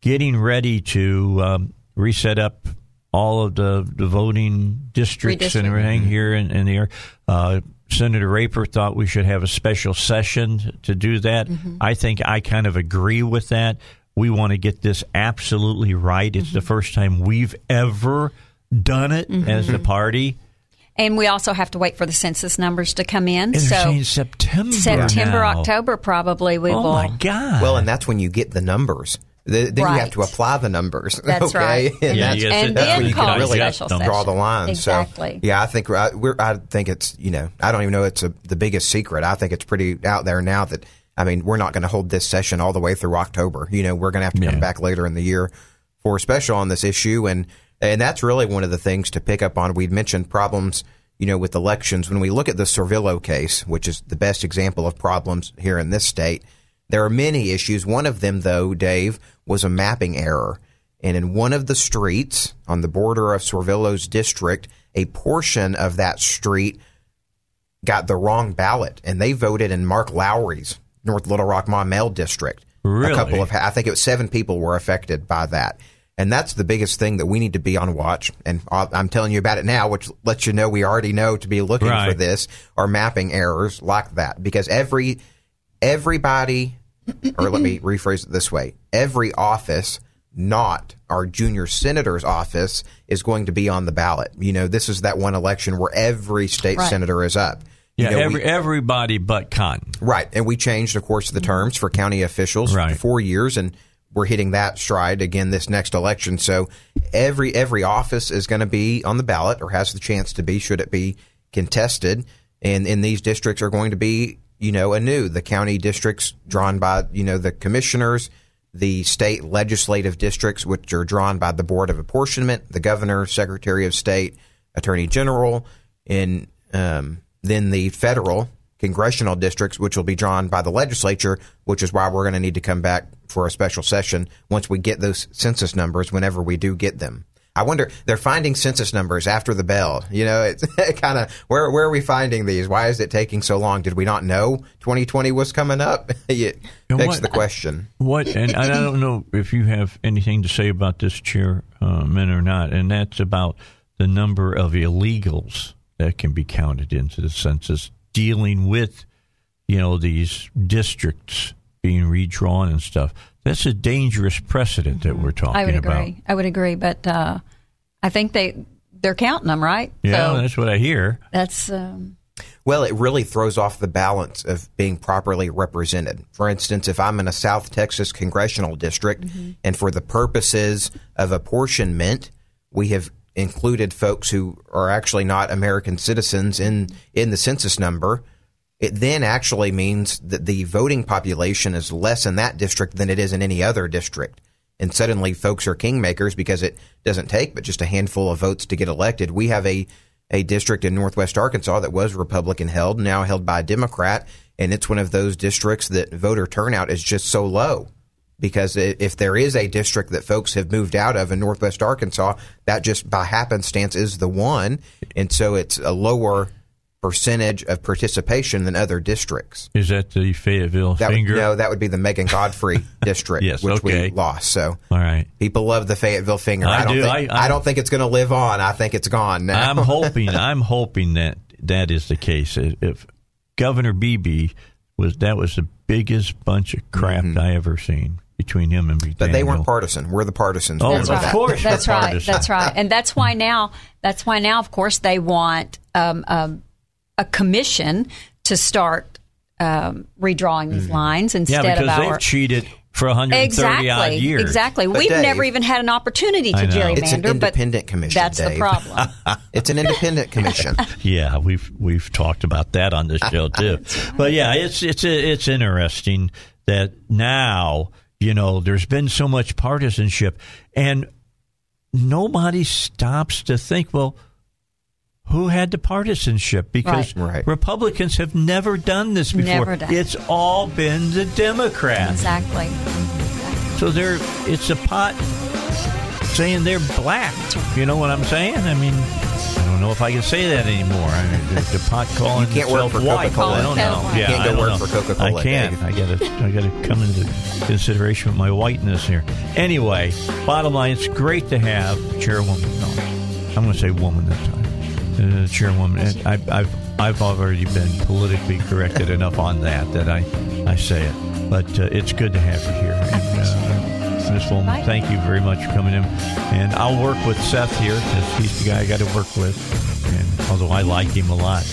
getting ready to um, reset up all of the, the voting districts and everything here in, in the area. Uh, Senator Rapert thought we should have a special session to do that. Mm-hmm. I think I kind of agree with that. We want to get this absolutely right. It's mm-hmm. the first time we've ever done it mm-hmm. as a party. And we also have to wait for the census numbers to come in. And so September, September, now. October, probably we oh will. Oh my god! Well, and that's when you get the numbers. Then right. you have to apply the numbers. That's okay? right. And yeah, that's, and that's then when you can really draw the line. Exactly. So, yeah, I think uh, we're, I think it's you know I don't even know it's a, the biggest secret. I think it's pretty out there now that I mean we're not going to hold this session all the way through October. You know we're going to have to come back later in the year for a special on this issue, and and that's really one of the things to pick up on. We'd mentioned problems you know, with elections, when we look at the Servillo case, which is the best example of problems here in this state, there are many issues. One of them, though, Dave, was a mapping error. And in one of the streets on the border of Servillo's district, a portion of that street got the wrong ballot, and they voted in Mark Lowery's North Little Rock Maumelle district. Really? A couple of, I think it was seven people were affected by that. And that's the biggest thing that we need to be on watch. And I'm telling you about it now, which lets you know we already know to be looking right. for this or mapping errors like that. Because every, everybody, or let me rephrase it this way every office, not our junior senator's office, is going to be on the ballot. You know, this is that one election where every state right. senator is up. Yeah, you know, every, we, everybody but Cotton. Right. And we changed, of course, the terms for county officials right. for four years. And we're hitting that stride again this next election. So every every office is going to be on the ballot or has the chance to be should it be contested. And in these districts are going to be, you know, anew the county districts drawn by, you know, the commissioners, the state legislative districts, which are drawn by the Board of Apportionment, the governor, Secretary of State, Attorney General, and um, then the federal congressional districts, which will be drawn by the legislature, which is why we're going to need to come back for a special session once we get those census numbers, whenever we do get them. I wonder they're finding census numbers after the bell. You know, it's kind of where where are we finding these? Why is it taking so long? Did we not know 2020 was coming up? it begs what, the question. What and I don't know if you have anything to say about this chairman uh, or not, and that's about the number of illegals that can be counted into the census dealing with, you know, these districts being redrawn and stuff. That's a dangerous precedent that we're talking I would about. agree. I would agree, but uh, I think they they're counting them, right? Yeah, so that's what I hear. that's um, Well, it really throws off the balance of being properly represented. For instance, if I'm in a South Texas congressional district, and for the purposes of apportionment, we have included folks who are actually not American citizens in in the census number. It then actually means that the voting population is less in that district than it is in any other district. And suddenly folks are kingmakers because it doesn't take but just a handful of votes to get elected. We have a a district in northwest Arkansas that was Republican held, now held by a Democrat, and it's one of those districts that voter turnout is just so low. Because if there is a district that folks have moved out of in northwest Arkansas, that just by happenstance is the one, and so it's a lower percentage of participation than other districts. Is that the Fayetteville That would, finger? no, that would be the Megan Godfrey district, Yes, which okay. we lost. So All right. people love the Fayetteville finger. I don't do. think I- I- don't think it's going to live on. I think it's gone now. I'm hoping. I'm hoping that that is the case. If Governor Beebe was, that was the biggest bunch of crap I ever seen between him and Mm-hmm. but they weren't partisan. We're the partisans. Oh, That's know of right. that. course That's right. partisan. That's right. And that's why now. That's why now, of course, they want um, um, a commission to start um, redrawing these lines Yeah, instead because of our they've cheated for 130 exactly odd years. exactly. But We've Dave- never even had an opportunity to gerrymander. It's an but independent commission, That's the problem. It's an independent commission. Yeah, we've we've talked about that on this show too. But yeah, it's it's it's interesting that now you know there's been so much partisanship, and nobody stops to think, well, who had the partisanship? Because Right. Right. Republicans have never done this before. Never done. It's all been the Democrats. exactly. So they're it's a pot saying they're black. You know what I'm saying? I mean, I don't know if I can say that anymore. I mean, the, the pot calling You can't work for white. Coca-Cola. I don't know. You Yeah, can't go work know. for Coca-Cola, I can't. I gotta I gotta come into consideration with my whiteness here. Anyway, bottom line, it's great to have chairwoman. No, I'm going to say woman this time. Uh, chairwoman. I, I've I've already been politically corrected enough on that that I I say it. But uh, it's good to have you here. And, uh, Ms. Fulmer, thank you very much for coming in. And I'll work with Seth here because he's the guy I got to work with. And although I like him a lot,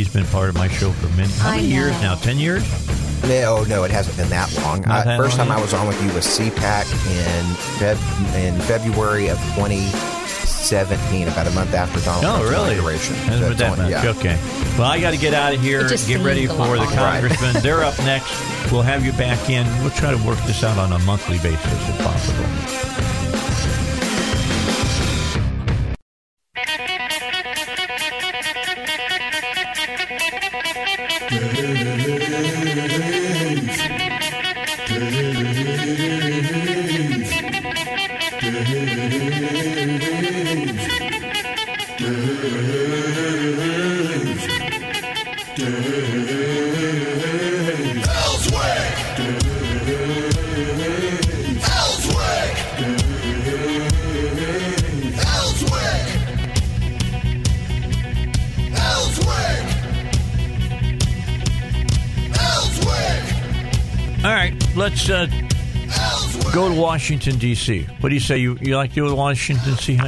he's been part of my show for many, how many years now? Ten years? No, no, it hasn't been that long. Not I, that first long time I was on with you was CPAC in Feb, in February of 2017, about a month after Donald Oh, Trump's really? inauguration. That's So what it's that only- much. yeah. Okay. Well, I got to get out of here. It just Get ready seemed a lot for the longer. Right. congressman. They're up next. We'll have you back in. We'll try to work this out on a monthly basis if possible. Washington D.C. What do you say? You you like to go to Washington D.C.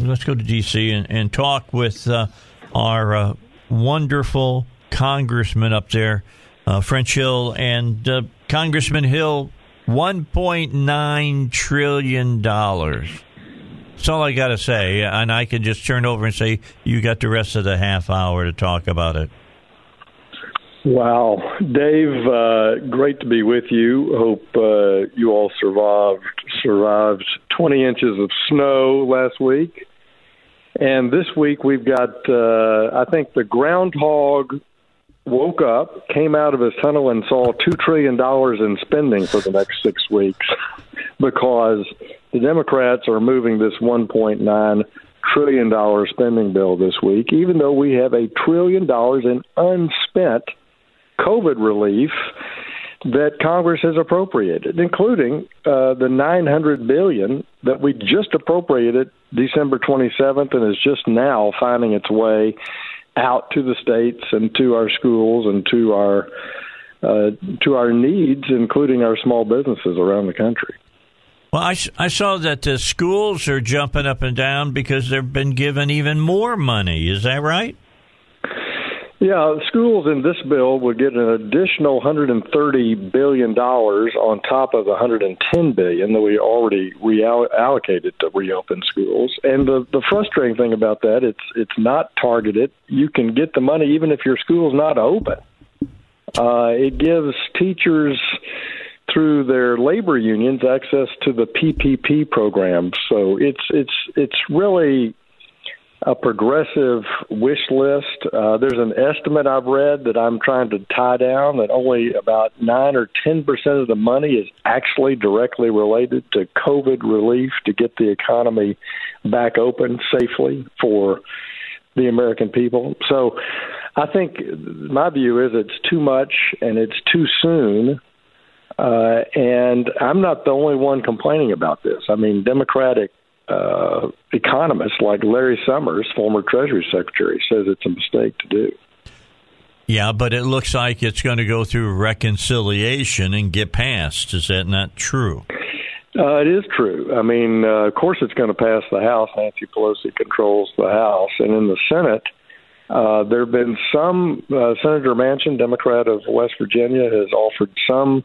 Let's go to D.C. and, and talk with uh, our uh, wonderful congressman up there, uh, French Hill, and uh, Congressman Hill. One point nine trillion dollars. That's all I got to say, and I can just turn over and say you got the rest of the half hour to talk about it. Wow, Dave, uh, great to be with you. Hope uh, you all survived survived 20 inches of snow last week, and this week we've got. Uh, I think the groundhog woke up, came out of his tunnel, and saw two trillion dollars in spending for the next six weeks, because the Democrats are moving this 1.9 trillion dollar spending bill this week, even though we have a trillion dollars in unspent COVID relief that Congress has appropriated, including uh, the 900 billion that we just appropriated December 27th and is just now finding its way out to the states and to our schools and to our uh, to our needs, including our small businesses around the country. Well, I, I saw that the schools are jumping up and down because they've been given even more money. Is that right? Yeah, schools in this bill would get an additional 130 billion dollars on top of the 110 billion that we already reallocated to reopen schools. And the the frustrating thing about that, it's it's not targeted. You can get the money even if your school's not open. Uh, it gives teachers through their labor unions access to the PPP program. So it's it's it's really a progressive wish list. Uh, there's an estimate I've read that I'm trying to tie down that only about nine or ten percent of the money is actually directly related to COVID relief to get the economy back open safely for the American people. So I think my view is it's too much and it's too soon. Uh, and I'm not the only one complaining about this. I mean, Democratic uh, economists like Larry Summers, former Treasury Secretary, says it's a mistake to do. Yeah, but it looks like it's going to go through reconciliation and get passed. Is that not true? Uh, it is true. I mean, uh, of course, it's going to pass the House. Nancy Pelosi controls the House, and in the Senate, uh, there have been some. Uh, Senator Manchin, Democrat of West Virginia, has offered some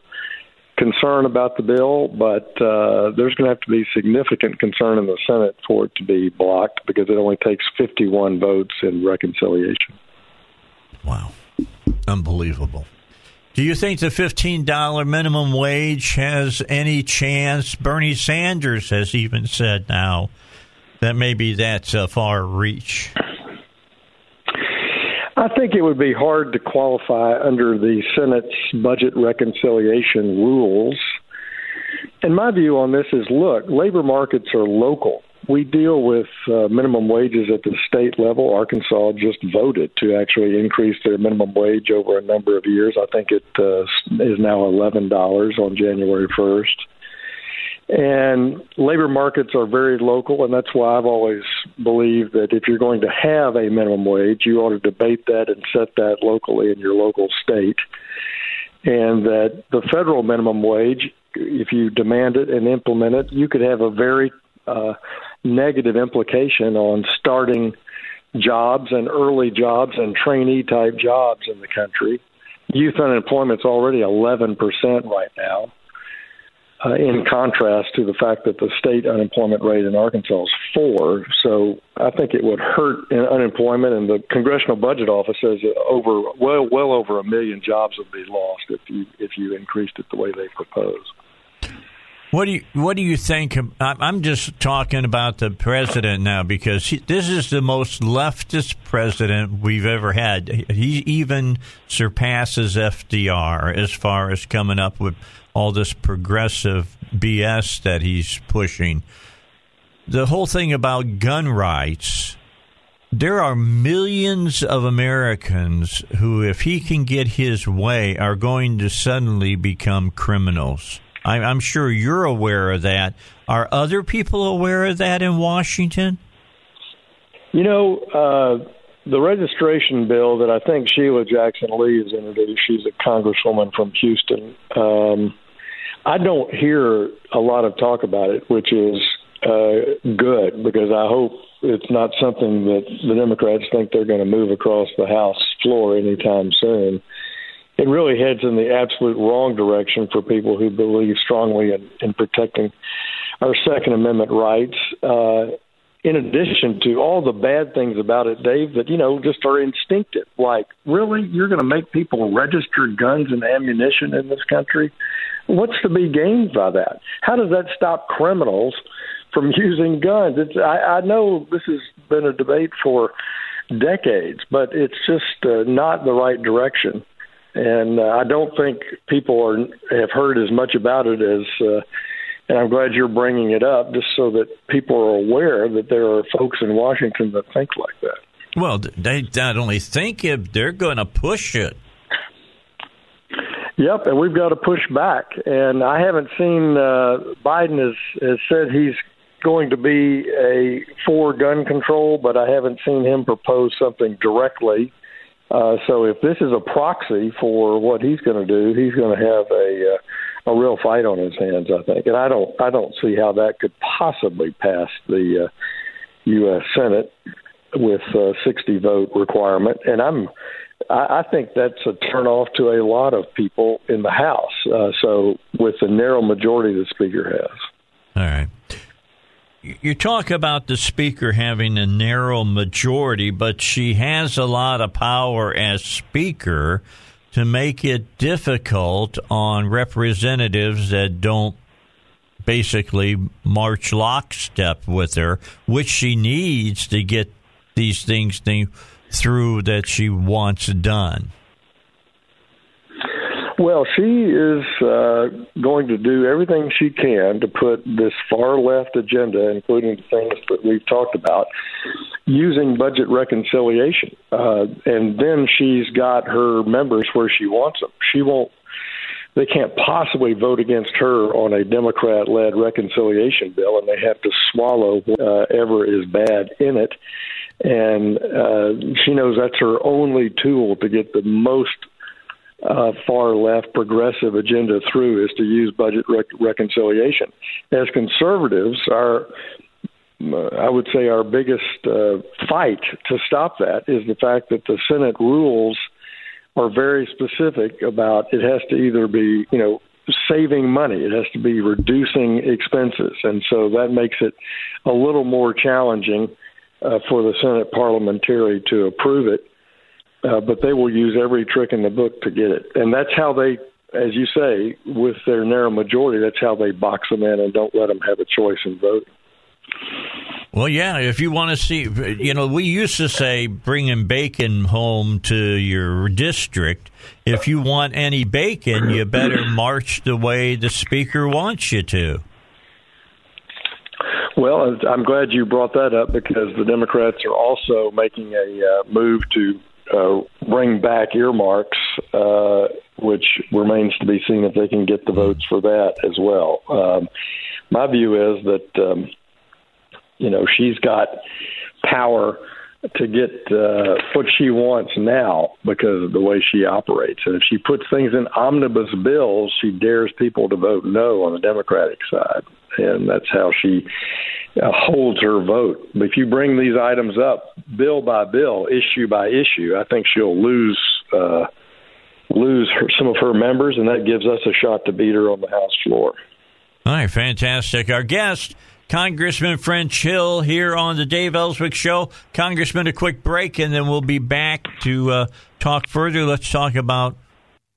concern about the bill, but uh, there's going to have to be significant concern in the Senate for it to be blocked because it only takes 51 votes in reconciliation. Wow. Unbelievable. Do you think the $15 minimum wage has any chance? Bernie Sanders has even said now that maybe that's a far reach. I think it would be hard to qualify under the Senate's budget reconciliation rules. And my view on this is look, labor markets are local. We deal with uh, minimum wages at the state level. Arkansas just voted to actually increase their minimum wage over a number of years. I think it uh, is now $11 on January 1st. And labor markets are very local, and that's why I've always believed that if you're going to have a minimum wage, you ought to debate that and set that locally in your local state. And that the federal minimum wage, if you demand it and implement it, you could have a very uh, negative implication on starting jobs and early jobs and trainee type jobs in the country. Youth unemployment's already 11% right now uh, in contrast to the fact that the state unemployment rate in Arkansas is four. So I think it would hurt in unemployment, and the Congressional Budget Office says over well well over a million jobs would be lost if you if you increased it the way they propose. What do you What do you think? I'm just talking about the president now because he, this is the most leftist president we've ever had. He even surpasses FDR as far as coming up with all this progressive BS that he's pushing. The whole thing about gun rights, there are millions of Americans who, if he can get his way, are going to suddenly become criminals. I'm sure you're aware of that. Are other people aware of that in Washington? You know, uh, the registration bill that I think Sheila Jackson Lee has introduced, she's a congresswoman from Houston. Um, I don't hear a lot of talk about it, which is uh, good because I hope it's not something that the Democrats think they're going to move across the House floor anytime soon. It really heads in the absolute wrong direction for people who believe strongly in, in protecting our Second Amendment rights. Uh, in addition to all the bad things about it, Dave, that you know just are instinctive. Like, really, you're going to make people register guns and ammunition in this country? What's to be gained by that? How does that stop criminals from using guns? It's, I, I know this has been a debate for decades, but it's just uh, not the right direction. And uh, I don't think people are have heard as much about it as. Uh, and I'm glad you're bringing it up, just so that people are aware that there are folks in Washington that think like that. Well, they not only think it; they're going to push it. Yep, and we've got to push back. And I haven't seen uh, Biden has, has said he's going to be a for gun control, but I haven't seen him propose something directly. Uh, so if this is a proxy for what he's going to do, he's going to have a uh, a real fight on his hands, I think. And I don't I don't see how that could possibly pass the uh, U.S. Senate with a 60 vote requirement. And I'm I, I think that's a turnoff to a lot of people in the House. Uh, so with the narrow majority the Speaker has. All right. You talk about the Speaker having a narrow majority, but she has a lot of power as Speaker to make it difficult on representatives that don't basically march lockstep with her, which she needs to get these things through that she wants done. Well, she is uh, going to do everything she can to put this far left agenda, including the things that we've talked about, using budget reconciliation. Uh, and then she's got her members where she wants them. She won't. They can't possibly vote against her on a Democrat-led reconciliation bill, and they have to swallow whatever is bad in it. And uh, she knows that's her only tool to get the most uh, far left progressive agenda through is to use budget rec- reconciliation. As conservatives, our I would say our biggest uh, fight to stop that is the fact that the Senate rules are very specific about it has to either be you know saving money, it has to be reducing expenses, and so that makes it a little more challenging uh, for the Senate parliamentary to approve it uh, but they will use every trick in the book to get it. And that's how they, as you say, with their narrow majority, that's how they box them in and don't let them have a choice in voting. Well, yeah, if you want to see, you know, we used to say bringing bacon home to your district. If you want any bacon, you better march the way the speaker wants you to. Well, I'm glad you brought that up because the Democrats are also making a uh, move to uh, bring back earmarks, uh, which remains to be seen if they can get the votes for that as well. Um, my view is that um, you know she's got power to get uh, what she wants now because of the way she operates. And if she puts things in omnibus bills, she dares people to vote no on the Democratic side. And that's how she uh, holds her vote. But if you bring these items up bill by bill, issue by issue, I think she'll lose uh, lose her, some of her members, and that gives us a shot to beat her on the House floor. All right, fantastic. Our guest, Congressman French Hill, here on the Dave Elswick Show. Congressman, a quick break, and then we'll be back to uh, talk further. Let's talk about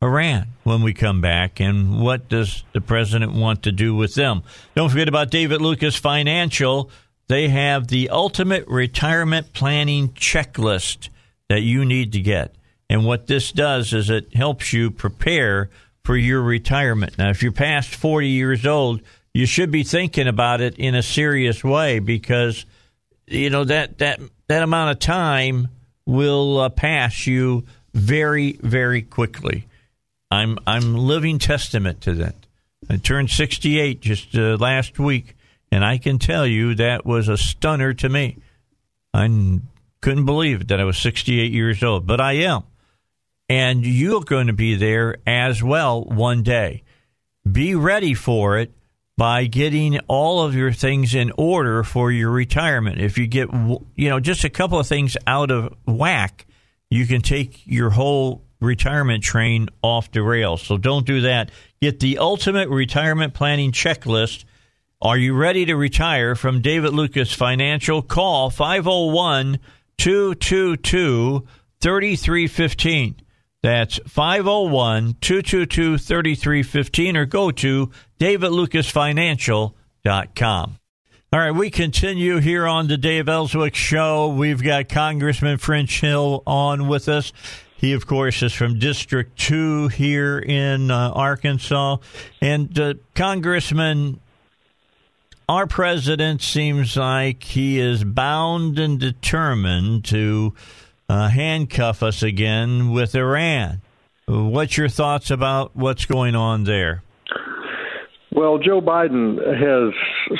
Iran when we come back and what does the president want to do with them. Don't forget about David Lucas Financial. They have the ultimate retirement planning checklist that you need to get. And what this does is it helps you prepare for your retirement. Now, if you're past 40 years old, you should be thinking about it in a serious way because you know that that that amount of time will uh, pass you very very quickly. I'm I'm living testament to that. I turned 68 just uh, last week, and I can tell you that was a stunner to me. I couldn't believe that I was 68 years old, but I am. And you're going to be there as well one day. Be ready for it by getting all of your things in order for your retirement. If you get, you know, just a couple of things out of whack, you can take your whole retirement train off the rails. So don't do that. Get the ultimate retirement planning checklist. Are you ready to retire from David Lucas Financial? Call 501 222 3315. That's 501 222 3315 or go to davidlucasfinancial.com. All right, we continue here on the Dave Elswick Show. We've got Congressman French Hill on with us. He, of course, is from District 2 here in uh, Arkansas. And, uh, Congressman, our president seems like he is bound and determined to uh, handcuff us again with Iran. What's your thoughts about what's going on there? Well, Joe Biden has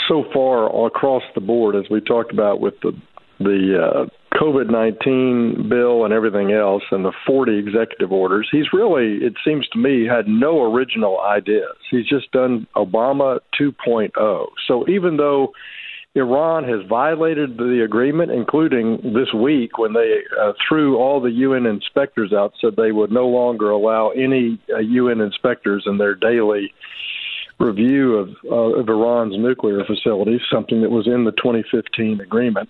so far across the board, as we talked about with the the uh, COVID nineteen bill and everything else, and the forty executive orders. He's really, it seems to me, had no original ideas. He's just done Obama 2.0. So even though Iran has violated the agreement, including this week when they uh, threw all the UN inspectors out, said they would no longer allow any uh, UN inspectors in their daily review of, uh, of Iran's nuclear facilities, something that was in the 2015 agreement.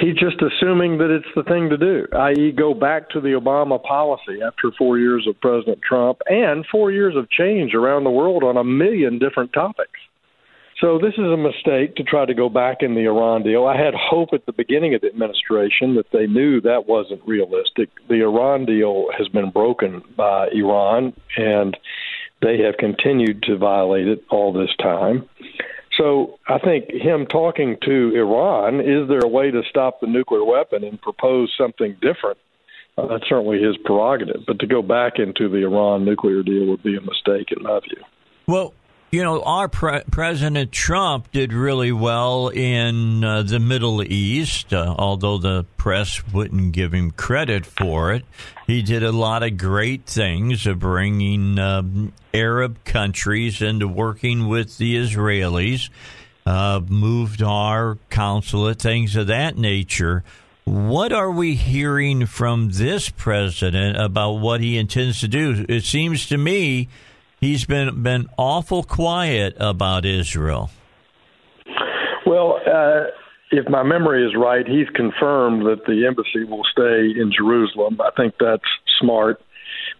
He's just assuming that it's the thing to do, i.e., go back to the Obama policy after four years of President Trump and four years of change around the world on a million different topics. So this is a mistake to try to go back in the Iran deal. I had hope at the beginning of the administration that they knew that wasn't realistic. The Iran deal has been broken by Iran, and they have continued to violate it all this time. So I think him talking to Iran, is there a way to stop the nuclear weapon and propose something different? Uh, that's certainly his prerogative. But to go back into the Iran nuclear deal would be a mistake, in my view. Well, you know, our pre- President Trump did really well in uh, the Middle East, uh, although the press wouldn't give him credit for it. He did a lot of great things of bringing um, Arab countries into working with the Israelis, uh, moved our consulate, things of that nature. What are we hearing from this president about what he intends to do? It seems to me he's been been awful quiet about Israel. Well, uh, if my memory is right, he's confirmed that the embassy will stay in Jerusalem. I think that's smart.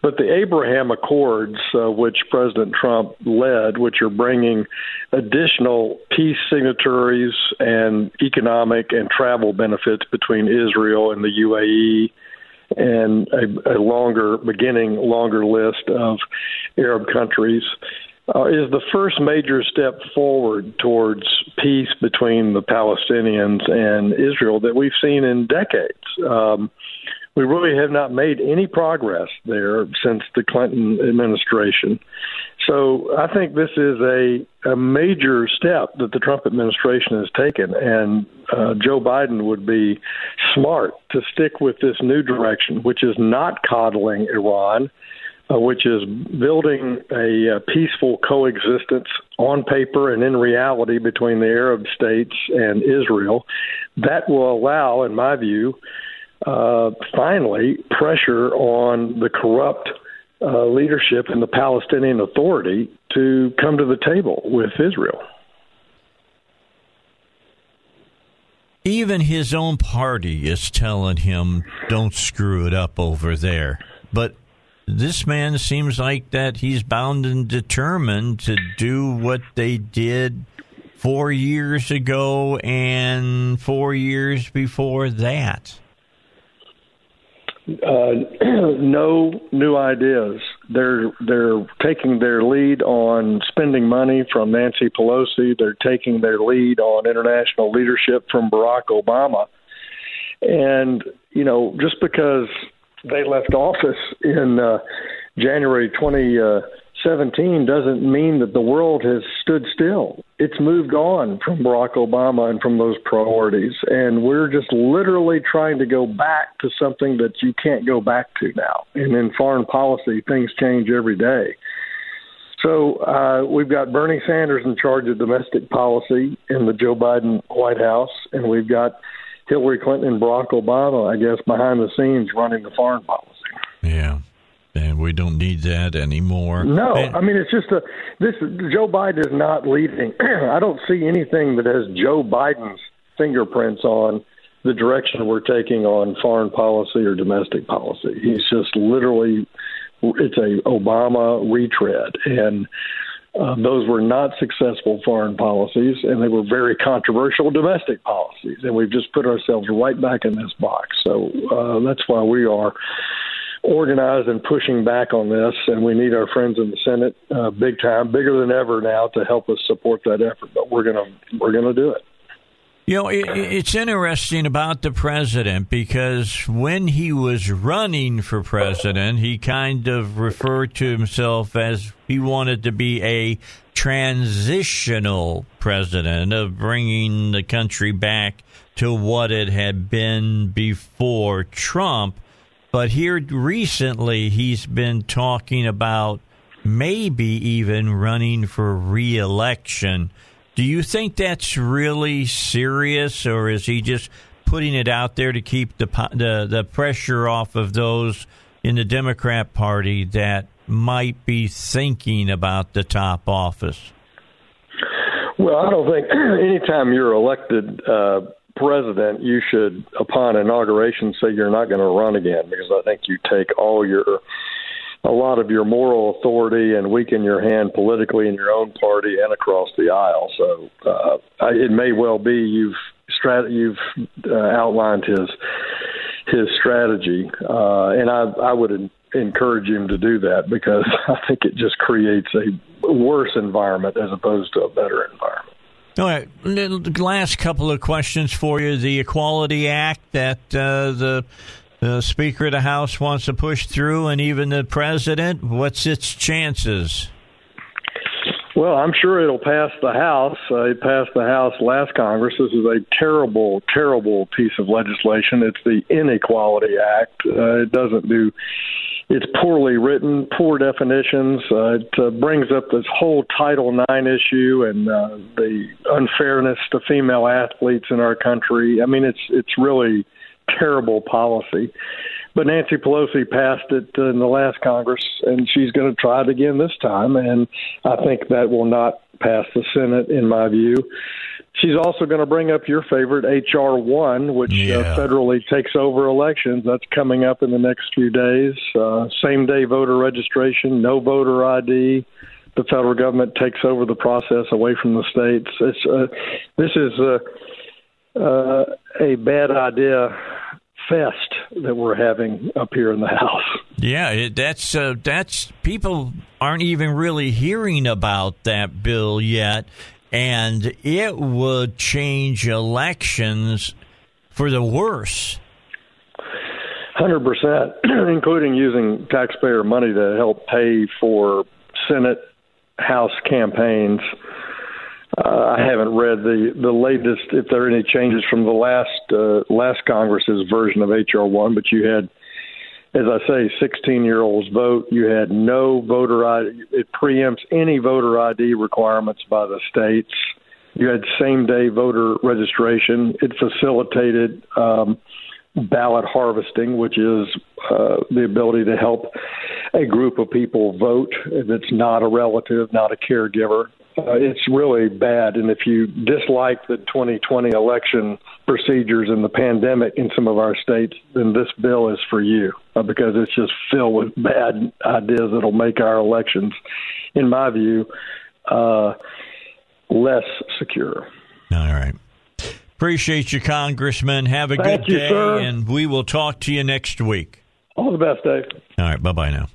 But the Abraham Accords, uh, which President Trump led, which are bringing additional peace signatories and economic and travel benefits between Israel and the UAE, and a, a longer, beginning longer list of Arab countries, uh, is the first major step forward towards peace between the Palestinians and Israel that we've seen in decades. Um, we really have not made any progress there since the Clinton administration. So I think this is a, a major step that the Trump administration has taken, and uh, Joe Biden would be smart to stick with this new direction, which is not coddling Iran. Uh, which is building a, a peaceful coexistence on paper and in reality between the Arab states and Israel. That will allow, in my view, uh, finally pressure on the corrupt uh, leadership in the Palestinian Authority to come to the table with Israel. Even his own party is telling him, don't screw it up over there. But this man seems like that he's bound and determined to do what they did four years ago and four years before that uh, no new ideas. They're they're taking their lead on spending money from Nancy Pelosi. They're taking their lead on international leadership from Barack Obama. And you know, just because they left office in uh, January 20. Uh, 17 doesn't mean that the world has stood still. It's moved on from Barack Obama and from those priorities. And we're just literally trying to go back to something that you can't go back to now. And in foreign policy, things change every day. So uh, we've got Bernie Sanders in charge of domestic policy in the Joe Biden White House, and we've got Hillary Clinton and Barack Obama, I guess, behind the scenes running the foreign policy. Yeah and we don't need that anymore. No, and, I mean it's just a this Joe Biden is not leading. I don't see anything that has Joe Biden's fingerprints on the direction we're taking on foreign policy or domestic policy. He's just literally it's a Obama retread and uh, those were not successful foreign policies, and they were very controversial domestic policies. And we've just put ourselves right back in this box. So uh, that's why we are organized and pushing back on this, and we need our friends in the Senate uh, big time, bigger than ever now, to help us support that effort. But we're gonna we're gonna do it. You know, it, it's interesting about the president because when he was running for president, he kind of referred to himself as he wanted to be a transitional president of bringing the country back to what it had been before Trump. But here recently, he's been talking about maybe even running for reelection. Do you think that's really serious, or is he just putting it out there to keep the the, the pressure off of those in the Democrat Party that might be thinking about the top office? Well, I don't think anytime you're elected uh, president, you should, upon inauguration, say you're not going to run again because I think you take all your a lot of your moral authority and weaken your hand politically in your own party and across the aisle. So uh, it may well be you've strat- you've uh, outlined his his strategy, uh, and I I would encourage him to do that because I think it just creates a worse environment as opposed to a better environment. All right, last couple of questions for you. The Equality Act that uh, the the Speaker of the House wants to push through, and even the President. What's its chances? Well, I'm sure it'll pass the House. Uh, it passed the House last Congress. This is a terrible, terrible piece of legislation. It's the Inequality Act. Uh, it doesn't do. It's poorly written, poor definitions. Uh, it uh, brings up this whole Title IX issue and uh, the unfairness to female athletes in our country. I mean, it's it's really terrible policy. But Nancy Pelosi passed it in the last Congress, and she's going to try it again this time. And I think that will not pass the Senate, in my view. She's also going to bring up your favorite HR one, which uh, yeah. uh, federally takes over elections. That's coming up in the next few days. Uh, same day voter registration, no voter ID. The federal government takes over the process away from the states. It's, uh, this is uh, uh, a bad idea fest that we're having up here in the house. Yeah, that's uh, that's people aren't even really hearing about that bill yet, and it would change elections for the worse. Hundred percent, including using taxpayer money to help pay for Senate, House campaigns uh, I haven't read the the latest if there are any changes from the last uh, last Congress's version of HR one, but you had, as I say, 16 year olds vote. You had no voter ID. It preempts any voter ID requirements by the states. You had same day voter registration. It facilitated. Um, ballot harvesting, which is uh, the ability to help a group of people vote that's not a relative, not a caregiver uh, it's really bad. And if you dislike the 2020 election procedures and the pandemic in some of our states, then this bill is for you uh, because it's just filled with bad ideas that'll make our elections, in my view, uh, less secure. All right. Appreciate you, Congressman. Have a Thank good you, day, sir. and we will talk to you next week. All the best, Dave. All right. Bye bye now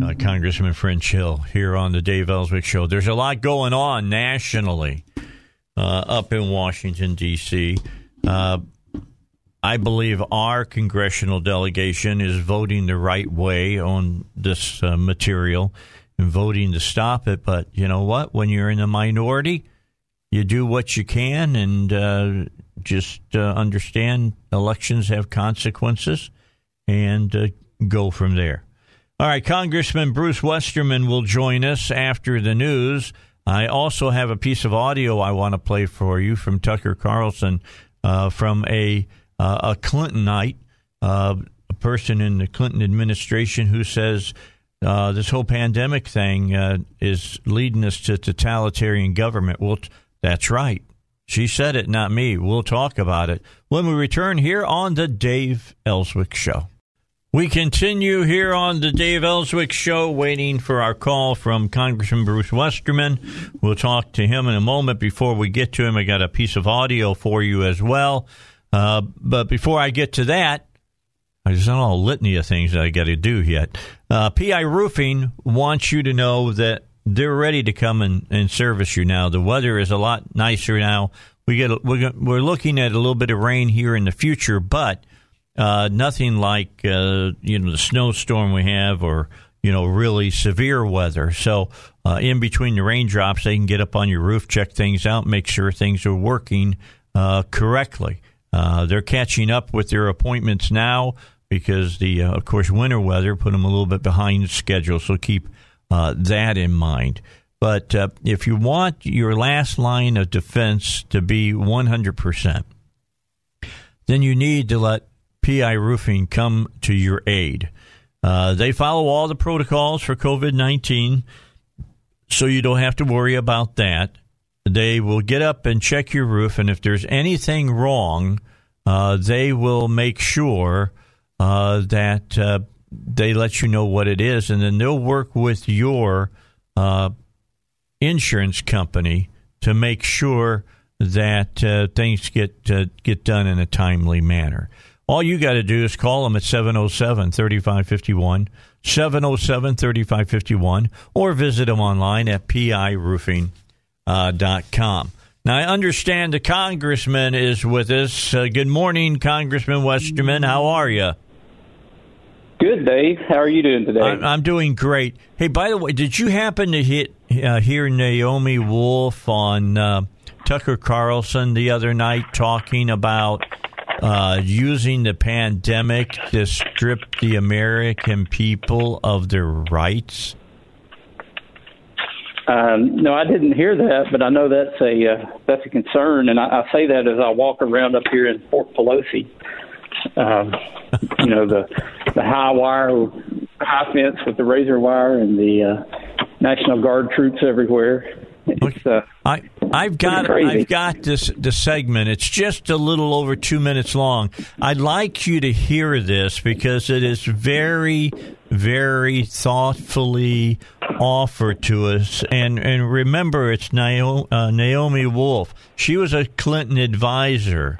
uh, Congressman French Hill here on the Dave Elswick Show. There's a lot going on nationally uh, up in Washington, D.C. Uh, I believe our congressional delegation is voting the right way on this uh, material and voting to stop it. But you know what? When you're in the minority, you do what you can and uh, just uh, understand elections have consequences and go from there. All right, Congressman Bruce Westerman will join us after the news. I also have a piece of audio I want to play for you from Tucker Carlson uh, from a uh, a Clintonite, uh, a person in the Clinton administration who says uh, this whole pandemic thing uh, is leading us to totalitarian government. Well, that's right. She said it, not me. We'll talk about it when we return here on the Dave Elswick Show. We continue here on the Dave Elswick Show, waiting for our call from Congressman Bruce Westerman. We'll talk to him in a moment. Before we get to him, I got a piece of audio for you as well. Uh, but before I get to that, there's not a litany of things that I got to do yet. Uh, PI Roofing wants you to know that they're ready to come and, and service you now. The weather is a lot nicer now. we get we're we're looking at a little bit of rain here in the future, but uh, nothing like uh, you know the snowstorm we have or you know really severe weather. So uh, in between the raindrops, they can get up on your roof, check things out, make sure things are working uh, correctly. Uh, they're catching up with their appointments now because the uh, of course winter weather put them a little bit behind schedule. So keep that in mind. But if you want your last line of defense to be 100 percent, then you need to let PI Roofing come to your aid. Uh, they follow all the protocols for COVID 19, so you don't have to worry about that. They will get up and check your roof, and if there's anything wrong, uh, they will make sure uh, that uh, they let you know what it is, and then they'll work with your uh, insurance company to make sure that uh, things get get done in a timely manner. All you got to do is call them at 707 3551, 707 3551, or visit them online at piroofing.com. Uh, now, I understand the congressman is with us. Uh, good morning, Congressman Westerman. How are you? Good, Dave. How are you doing today? I'm, I'm doing great. Hey, by the way, did you happen to hit, uh, hear Naomi Wolf on uh, Tucker Carlson the other night talking about uh, using the pandemic to strip the American people of their rights? Um, no, I didn't hear that, but I know that's a uh, that's a concern, and I, I say that as I walk around up here in Fort Pelosi. Um, you know the the high wire, high fence with the razor wire, and the uh, National Guard troops everywhere. It's, uh, I I've got I've got this the segment. It's just a little over two minutes long. I'd like you to hear this because it is very very thoughtfully offered to us. And and remember, it's Naomi, uh, Naomi Wolf. She was a Clinton advisor,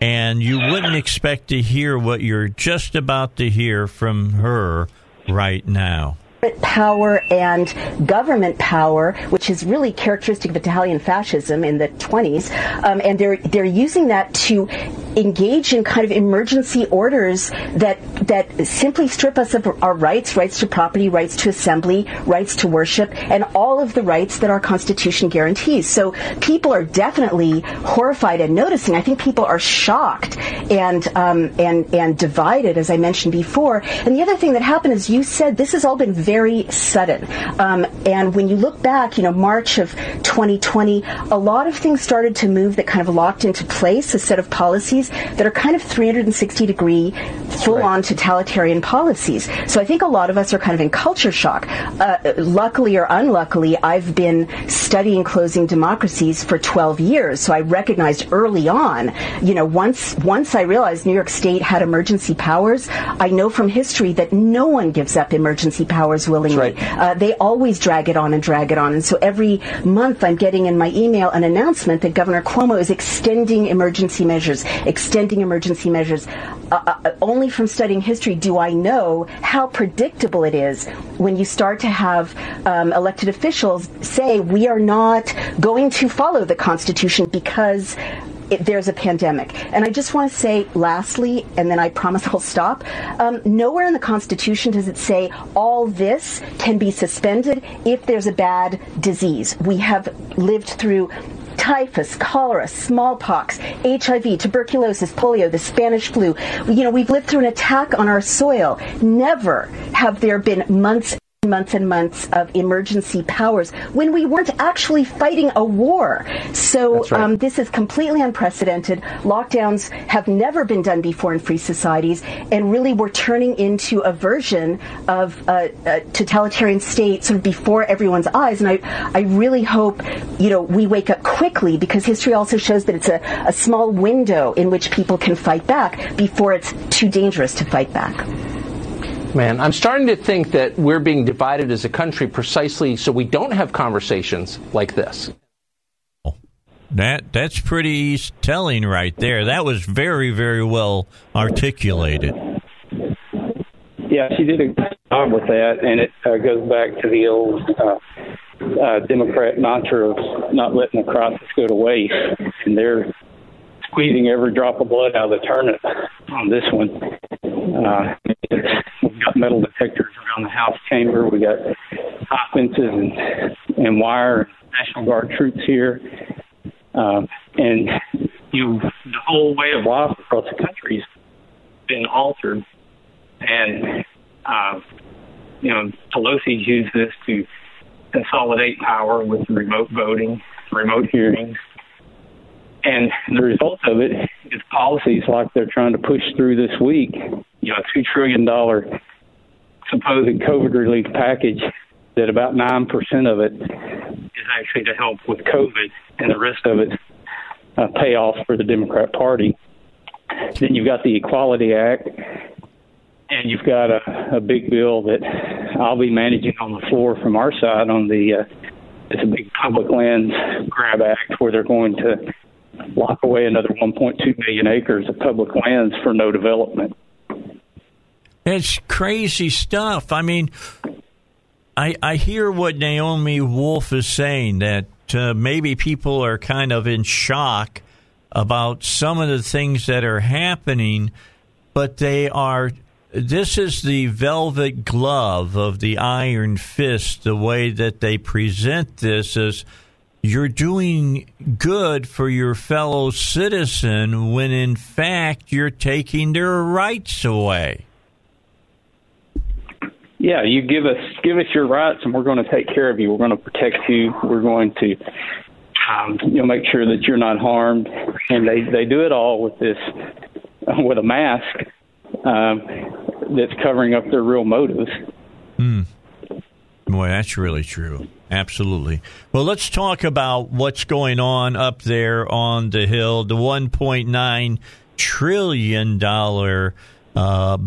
and you wouldn't expect to hear what you're just about to hear from her right now power and government power, which is really characteristic of Italian fascism in the 20s, um, and they're they're using that to engage in kind of emergency orders that that simply strip us of our rights, rights to property, rights to assembly, rights to worship, and all of the rights that our Constitution guarantees. So people are definitely horrified and noticing. I think people are shocked and um, and and divided, as I mentioned before. And the other thing that happened is you said this has all been very sudden. Um, and when you look back, you know, March of 2020, a lot of things started to move that kind of locked into place a set of policies policies that are kind of 360 degree, full on right. totalitarian policies. So I think a lot of us are kind of in culture shock. Uh, luckily or unluckily, I've been studying closing democracies for 12 years, so I recognized early on, you know, once once I realized New York State had emergency powers, I know from history that no one gives up emergency powers willingly. Right. Uh, they always drag it on and drag it on, and so every month I'm getting in my email an announcement that Governor Cuomo is extending emergency measures, extending emergency measures. Uh, uh, only from studying history do I know how predictable it is when you start to have um, elected officials say, we are not going to follow the Constitution because it, there's a pandemic. And I just want to say, lastly, and then I promise I'll stop. Um, nowhere in the Constitution does it say all this can be suspended if there's a bad disease. We have lived through typhus, cholera, smallpox, HIV, tuberculosis, polio, the Spanish flu. You know, we've lived through an attack on our soil. Never have there been months months and months of emergency powers when we weren't actually fighting a war. So right. um, this is completely unprecedented. Lockdowns have never been done before in free societies, and really we're turning into a version of a, a totalitarian state sort of before everyone's eyes. And I, I really hope, you know, we wake up quickly because history also shows that it's a, a small window in which people can fight back before it's too dangerous to fight back. Man, I'm starting to think that we're being divided as a country precisely so we don't have conversations like this. That that's pretty telling right there. That was very very well articulated. Yeah, she did a good job with that, and it uh, goes back to the old uh, uh, Democrat mantra of not letting the crisis go to waste. and they're squeezing every drop of blood out of the turnip on this one. Uh, we've got metal detectors around the house chamber. We got hot fences and, and wire. National Guard troops here, uh, and you the whole way of life across the country has been altered, and uh, you know Pelosi's used this to consolidate power with remote voting, remote hearings, and the result of it is policies like they're trying to push through this week. You know, a two trillion dollar supposed COVID relief package that about nine percent of it is actually to help with COVID, and the rest of it uh, payoff for the Democrat Party. Then you've got the Equality Act, and you've got a, a big bill that I'll be managing on the floor from our side on the. Uh, it's a big public lands grab act where they're going to lock away another 1.2 million acres of public lands for no development. It's crazy stuff. I mean, I I hear what Naomi Wolf is saying that uh, maybe people are kind of in shock about some of the things that are happening, but they are. This is the velvet glove of the iron fist. The way that they present this is you're doing good for your fellow citizen when in fact you're taking their rights away. Yeah, you give us give us your rights, and we're going to take care of you. We're going to protect you. We're going to um, you know make sure that you're not harmed, and they they do it all with this with a mask um, that's covering up their real motives. Hmm. Boy, that's really true. Absolutely. Well, let's talk about what's going on up there on the Hill. The $1.9 trillion uh,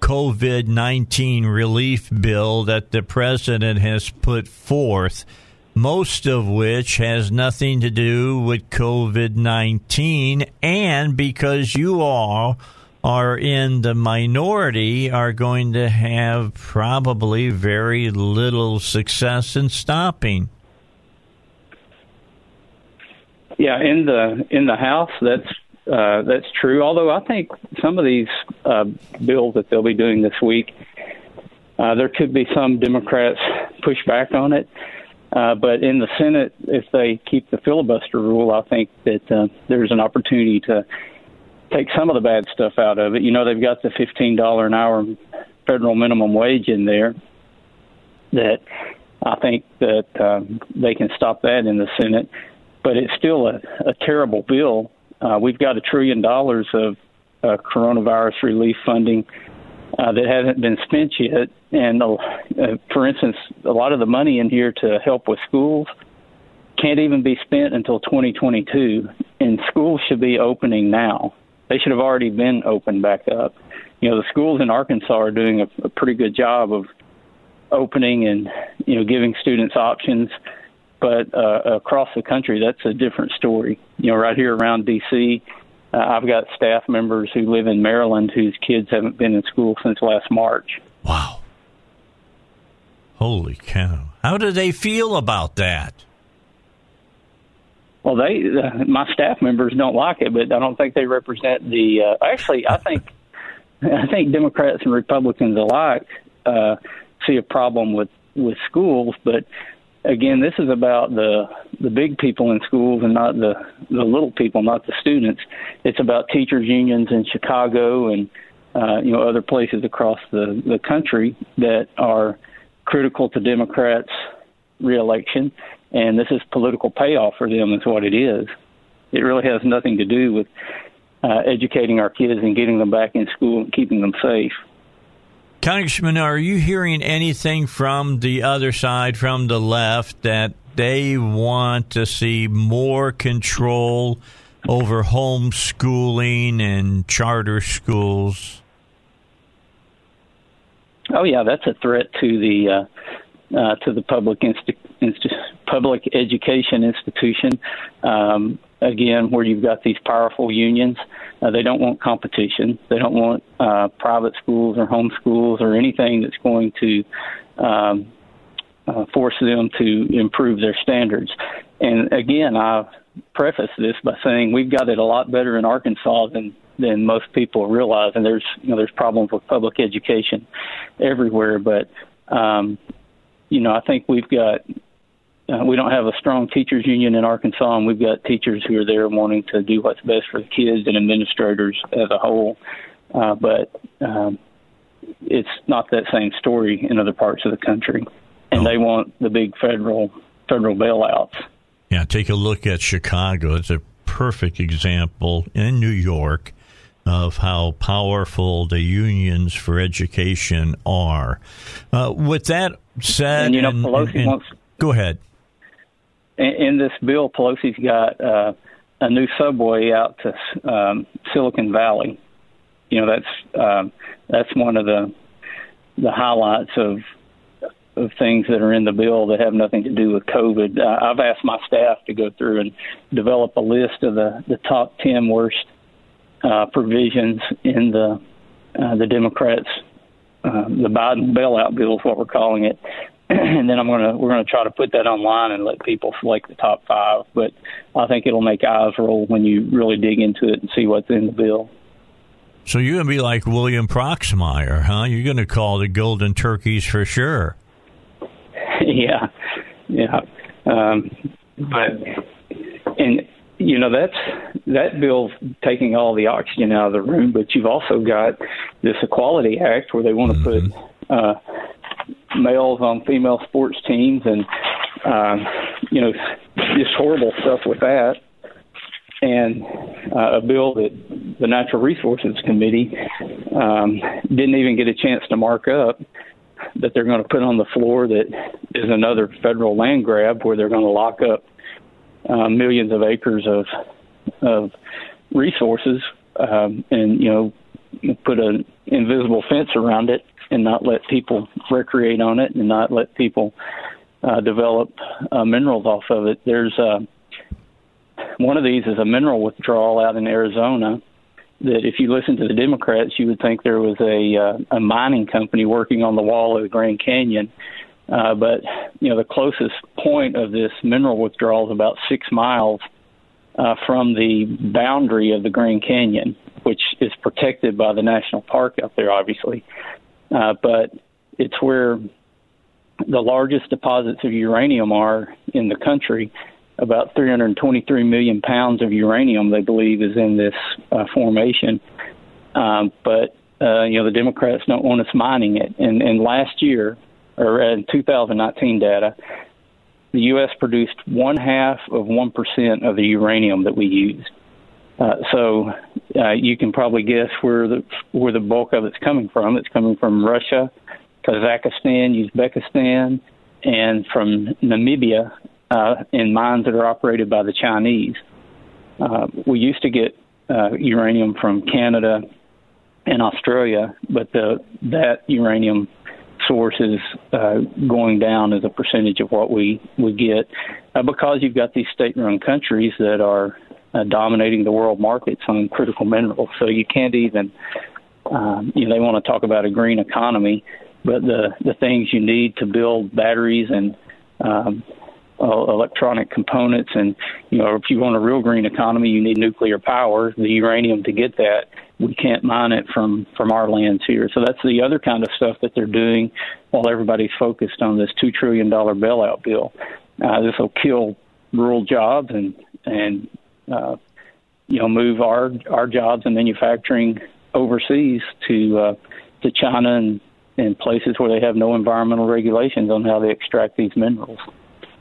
COVID 19 relief bill that the president has put forth, most of which has nothing to do with COVID 19, and because you all are in the minority are going to have probably very little success in stopping. Yeah, in the in the House, that's uh, that's true. Although I think some of these uh, bills that they'll be doing this week, uh, there could be some Democrats push back on it. Uh, but in the Senate, if they keep the filibuster rule, I think that uh, there's an opportunity to take some of the bad stuff out of it. You know, they've got the fifteen dollar an hour federal minimum wage in there. That I think that um, they can stop that in the Senate, but it's still a, a terrible bill. Uh, we've got a trillion dollars of uh, coronavirus relief funding uh, that hasn't been spent yet. And uh, for instance, a lot of the money in here to help with schools can't even be spent until 2022, and schools should be opening now. They should have already been opened back up. You know, the schools in Arkansas are doing a, a pretty good job of opening and you know giving students options. But uh, across the country, that's a different story. You know, right here around D.C., uh, I've got staff members who live in Maryland whose kids haven't been in school since last March. Wow. Holy cow. How do they feel about that? Well, they uh, my staff members don't like it, but I don't think they represent the. Uh, actually, I think I think Democrats and Republicans alike uh, see a problem with with schools, but again, this is about the the big people in schools and not the the little people, not the students. It's about teachers unions in Chicago and uh, you know other places across the the country that are critical to Democrats' reelection and this is political payoff for them. Is what it is. It really has nothing to do with uh, educating our kids and getting them back in school and keeping them safe. Congressman, are you hearing anything from the other side, from the left, that they want to see more control over homeschooling and charter schools? Oh yeah, that's a threat to the uh, uh, to the public insti- public education institution. Um, again, where you've got these powerful unions, uh, they don't want competition. They don't want uh, private schools or home schools or anything that's going to um, uh, force them to improve their standards. And again, I preface this by saying we've got it a lot better in Arkansas than than most people realize. And there's you know there's problems with public education everywhere, but um, you know I think we've got uh, we don't have a strong teachers union in Arkansas, and we've got teachers who are there wanting to do what's best for the kids and administrators as a whole. Uh, but um, it's not that same story in other parts of the country, and they want the big federal federal bailouts. Yeah, take a look at Chicago. It's a perfect example in New York of how powerful the unions for education are. Uh, with that said, and, you know, and, Pelosi and, wants. Go ahead. In, this bill, Pelosi's got uh, a new subway out to um, Silicon Valley. You know, that's um, that's one of the the highlights of of things that are in the bill that have nothing to do with COVID. Uh, I've asked my staff to go through and develop a list of the the top ten worst uh, provisions in the uh, the Democrats uh, the Biden bailout bill is what we're calling it. and then I'm gonna we're gonna try to put that online and let people select the top five. But I think it'll make eyes roll when you really dig into it and see what's in the bill. So you're gonna be like William Proxmire, huh? You're gonna call the golden turkeys for sure. yeah, yeah. Um, but and you know that's that bill's taking all the oxygen out of the room. But you've also got this Equality Act where they want to mm-hmm. put uh, males on female sports teams, and um, you know just horrible stuff with that. And uh, a bill that the Natural Resources Committee um, didn't even get a chance to mark up that they're going to put on the floor that is another federal land grab where they're going to lock up uh, millions of acres of of resources um, and you know put an invisible fence around it and not let people recreate on it and not let people uh, develop uh, minerals off of it. There's uh, one of these is a mineral withdrawal out in Arizona that if you listen to the Democrats, you would think there was a uh, a mining company working on the wall of the Grand Canyon. Uh, but you know the closest point of this mineral withdrawal is about six miles uh, from the boundary of the Grand Canyon, which is protected by the national park out there, obviously. Uh, but it's where the largest deposits of uranium are in the country about 323 million pounds of uranium, they believe, is in this uh, formation. Um, but uh, you know the Democrats don't want us mining it. And, and last year, or in 2019 data, the U.S. produced one half of one percent of the uranium that we use. Uh, so uh, you can probably guess where the where the bulk of it's coming from. It's coming from Russia, Kazakhstan, Uzbekistan, and from Namibia uh, in mines that are operated by the Chinese. Uh, we used to get uh, uranium from Canada and Australia, but the, that uranium source is uh, going down as a percentage of what we, we get uh, because you've got these state run countries that are uh, dominating the world markets on critical minerals. So you can't even, um, you know, they want to talk about a green economy, but the, the things you need to build batteries and um, uh, electronic components. And, you know, if you want a real green economy, you need nuclear power, the uranium to get that. We can't mine it from, from our lands here. So that's the other kind of stuff that they're doing while everybody's focused on this $2 trillion bailout bill. Uh, this will kill rural jobs and, and, uh, you know, move our, our jobs in manufacturing overseas to, uh, to China and, and places where they have no environmental regulations on how they extract these minerals.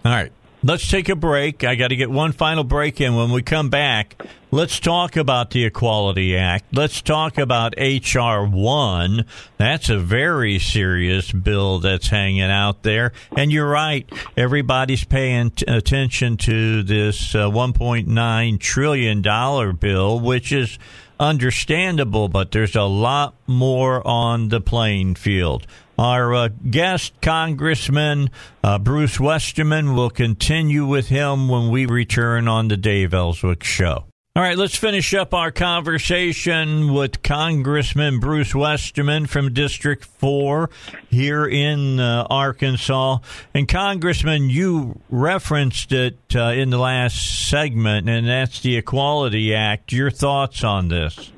All right. Let's take a break. I got to get one final break in. When we come back, let's talk about the Equality Act. Let's talk about H.R. 1. That's a very serious bill that's hanging out there. And you're right. Everybody's paying t- attention to this uh, $1.9 trillion bill, which is understandable, but there's a lot more on the playing field. Our uh, guest, Congressman uh, Bruce Westerman, will continue with him when we return on the Dave Elswick Show. All right, let's finish up our conversation with Congressman Bruce Westerman from District 4 here in uh, Arkansas. And, Congressman, you referenced it uh, in the last segment, and that's the Equality Act. Your thoughts on this?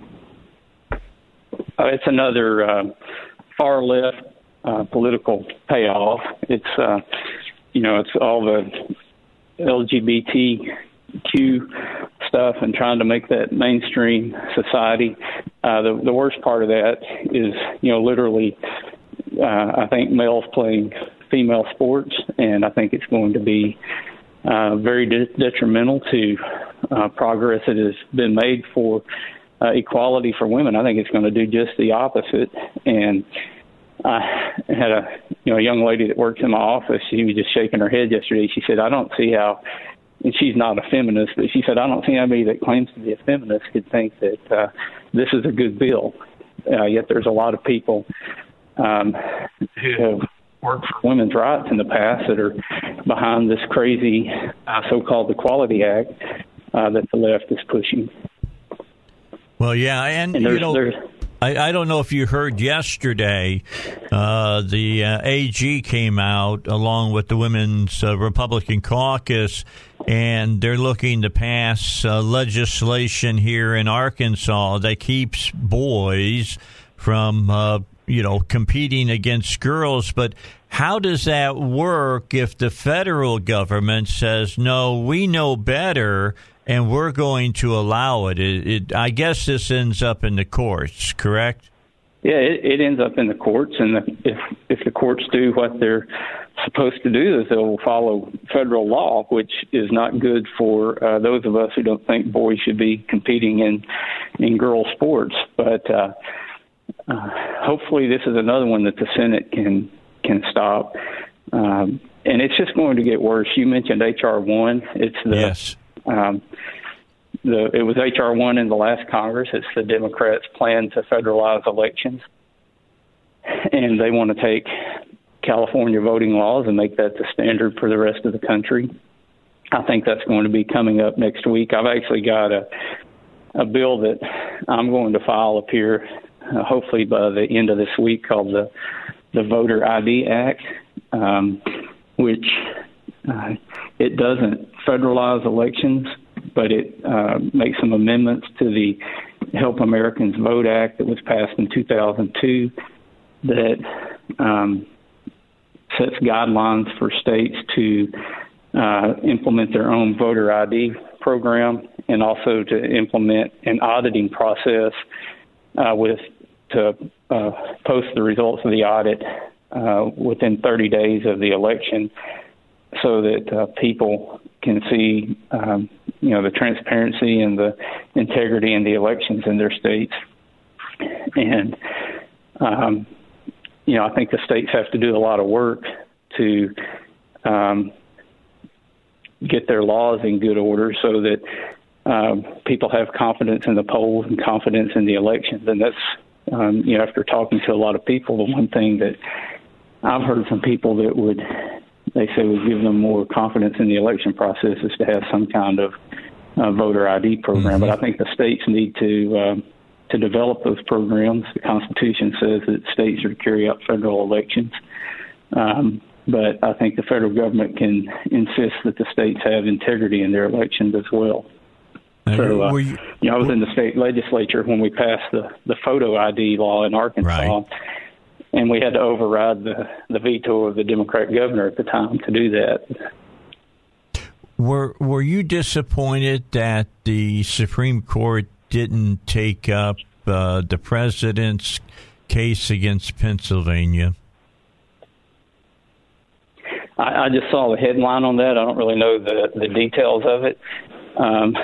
Uh, it's another uh, far left uh, political payoff. It's, uh, you know, it's all the LGBTQ stuff and trying to make that mainstream society. Uh, the the worst part of that is, you know, literally, uh, I think males playing female sports, and I think it's going to be uh, very de- detrimental to uh, progress that has been made for uh, equality for women. I think it's going to do just the opposite. And I had a you know a young lady that works in my office. She was just shaking her head yesterday. She said, "I don't see how and she's not a feminist, but she said, I don't see anybody that claims to be a feminist could think that uh, this is a good bill. Uh, yet there's a lot of people um, who have worked for women's rights in the past that are behind this crazy uh, so-called the Equality Act uh, that the left is pushing. Well, yeah, and, and you know. I, I, don't know if you heard yesterday, uh, the uh, AG came out along with the Women's uh, Republican Caucus, and they're looking to pass uh, legislation here in Arkansas that keeps boys from, uh, you know, competing against girls. But how does that work if the federal government says, no, we know better? And we're going to allow it. It, it. I guess this ends up in the courts, correct? Yeah, it, it ends up in the courts, and if if the courts do what they're supposed to do, is they'll follow federal law, which is not good for uh, those of us who don't think boys should be competing in in girl sports. But uh, uh, hopefully, this is another one that the Senate can can stop. Um, and it's just going to get worse. You mentioned HR one. It's the yes. Um, the, it was HR one in the last Congress. It's the Democrats' plan to federalize elections, and they want to take California voting laws and make that the standard for the rest of the country. I think that's going to be coming up next week. I've actually got a a bill that I'm going to file up here, uh, hopefully by the end of this week, called the the Voter ID Act, um, which uh, it doesn't federalize elections, but it uh, makes some amendments to the Help Americans Vote Act that was passed in 2002 that um, sets guidelines for states to uh, implement their own voter ID program and also to implement an auditing process uh, with to uh, post the results of the audit uh, within 30 days of the election so that uh, people can see, um, you know, the transparency and the integrity in the elections in their states. And, um, you know, I think the states have to do a lot of work to um, get their laws in good order so that um, people have confidence in the polls and confidence in the elections. And that's, um, you know, after talking to a lot of people, the one thing that I've heard from people that would they say would give them more confidence in the election process is to have some kind of uh, voter ID program. Mm-hmm. But I think the states need to um, to develop those programs. The Constitution says that states are to carry out federal elections. Um, but I think the federal government can insist that the states have integrity in their elections as well. so, uh, you, you, know, I was in the state legislature when we passed the the photo ID law in Arkansas, right and we had to override the, the veto of the Democrat governor at the time to do that. Were Were you disappointed that the Supreme Court didn't take up uh, the president's case against Pennsylvania? I, I just saw the headline on that. I don't really know the the details of it, um,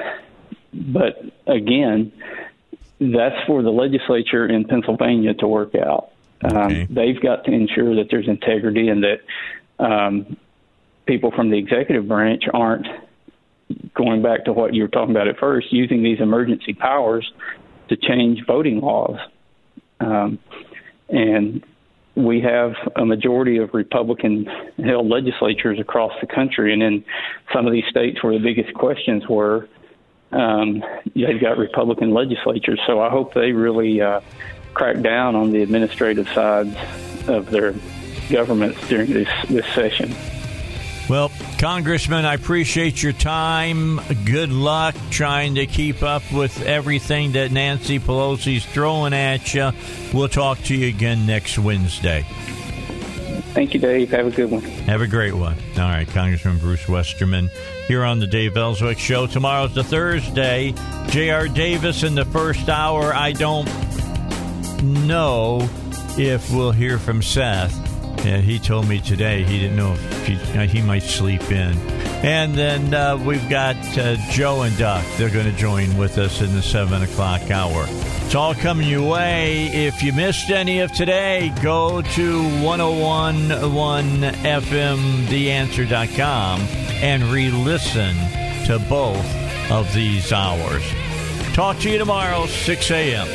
but again, that's for the legislature in Pennsylvania to work out. Um, okay. Um, they've got to ensure that there's integrity and that um, people from the executive branch aren't going back to what you were talking about at first, using these emergency powers to change voting laws. Um, and we have a majority of Republican held legislatures across the country. And in some of these states where the biggest questions were, um, they've got Republican legislatures. So I hope they really uh, crack down on the administrative sides of their governments during this this session. Well, Congressman, I appreciate your time. Good luck trying to keep up with everything that Nancy Pelosi's throwing at you. We'll talk to you again next Wednesday. Thank you, Dave. Have a good one. Have a great one. All right, Congressman Bruce Westerman here on the Dave Elswick Show. Tomorrow's the Thursday. J.R. Davis in the first hour. I don't know if we'll hear from Seth. Yeah, he told me today he didn't know if he, uh, he might sleep in. And then uh, we've got uh, Joe and Duck. They're going to join with us in the 7 o'clock hour. It's all coming your way. If you missed any of today, go to 1011FMTheAnswer.com and re listen to both of these hours. Talk to you tomorrow, 6 a.m.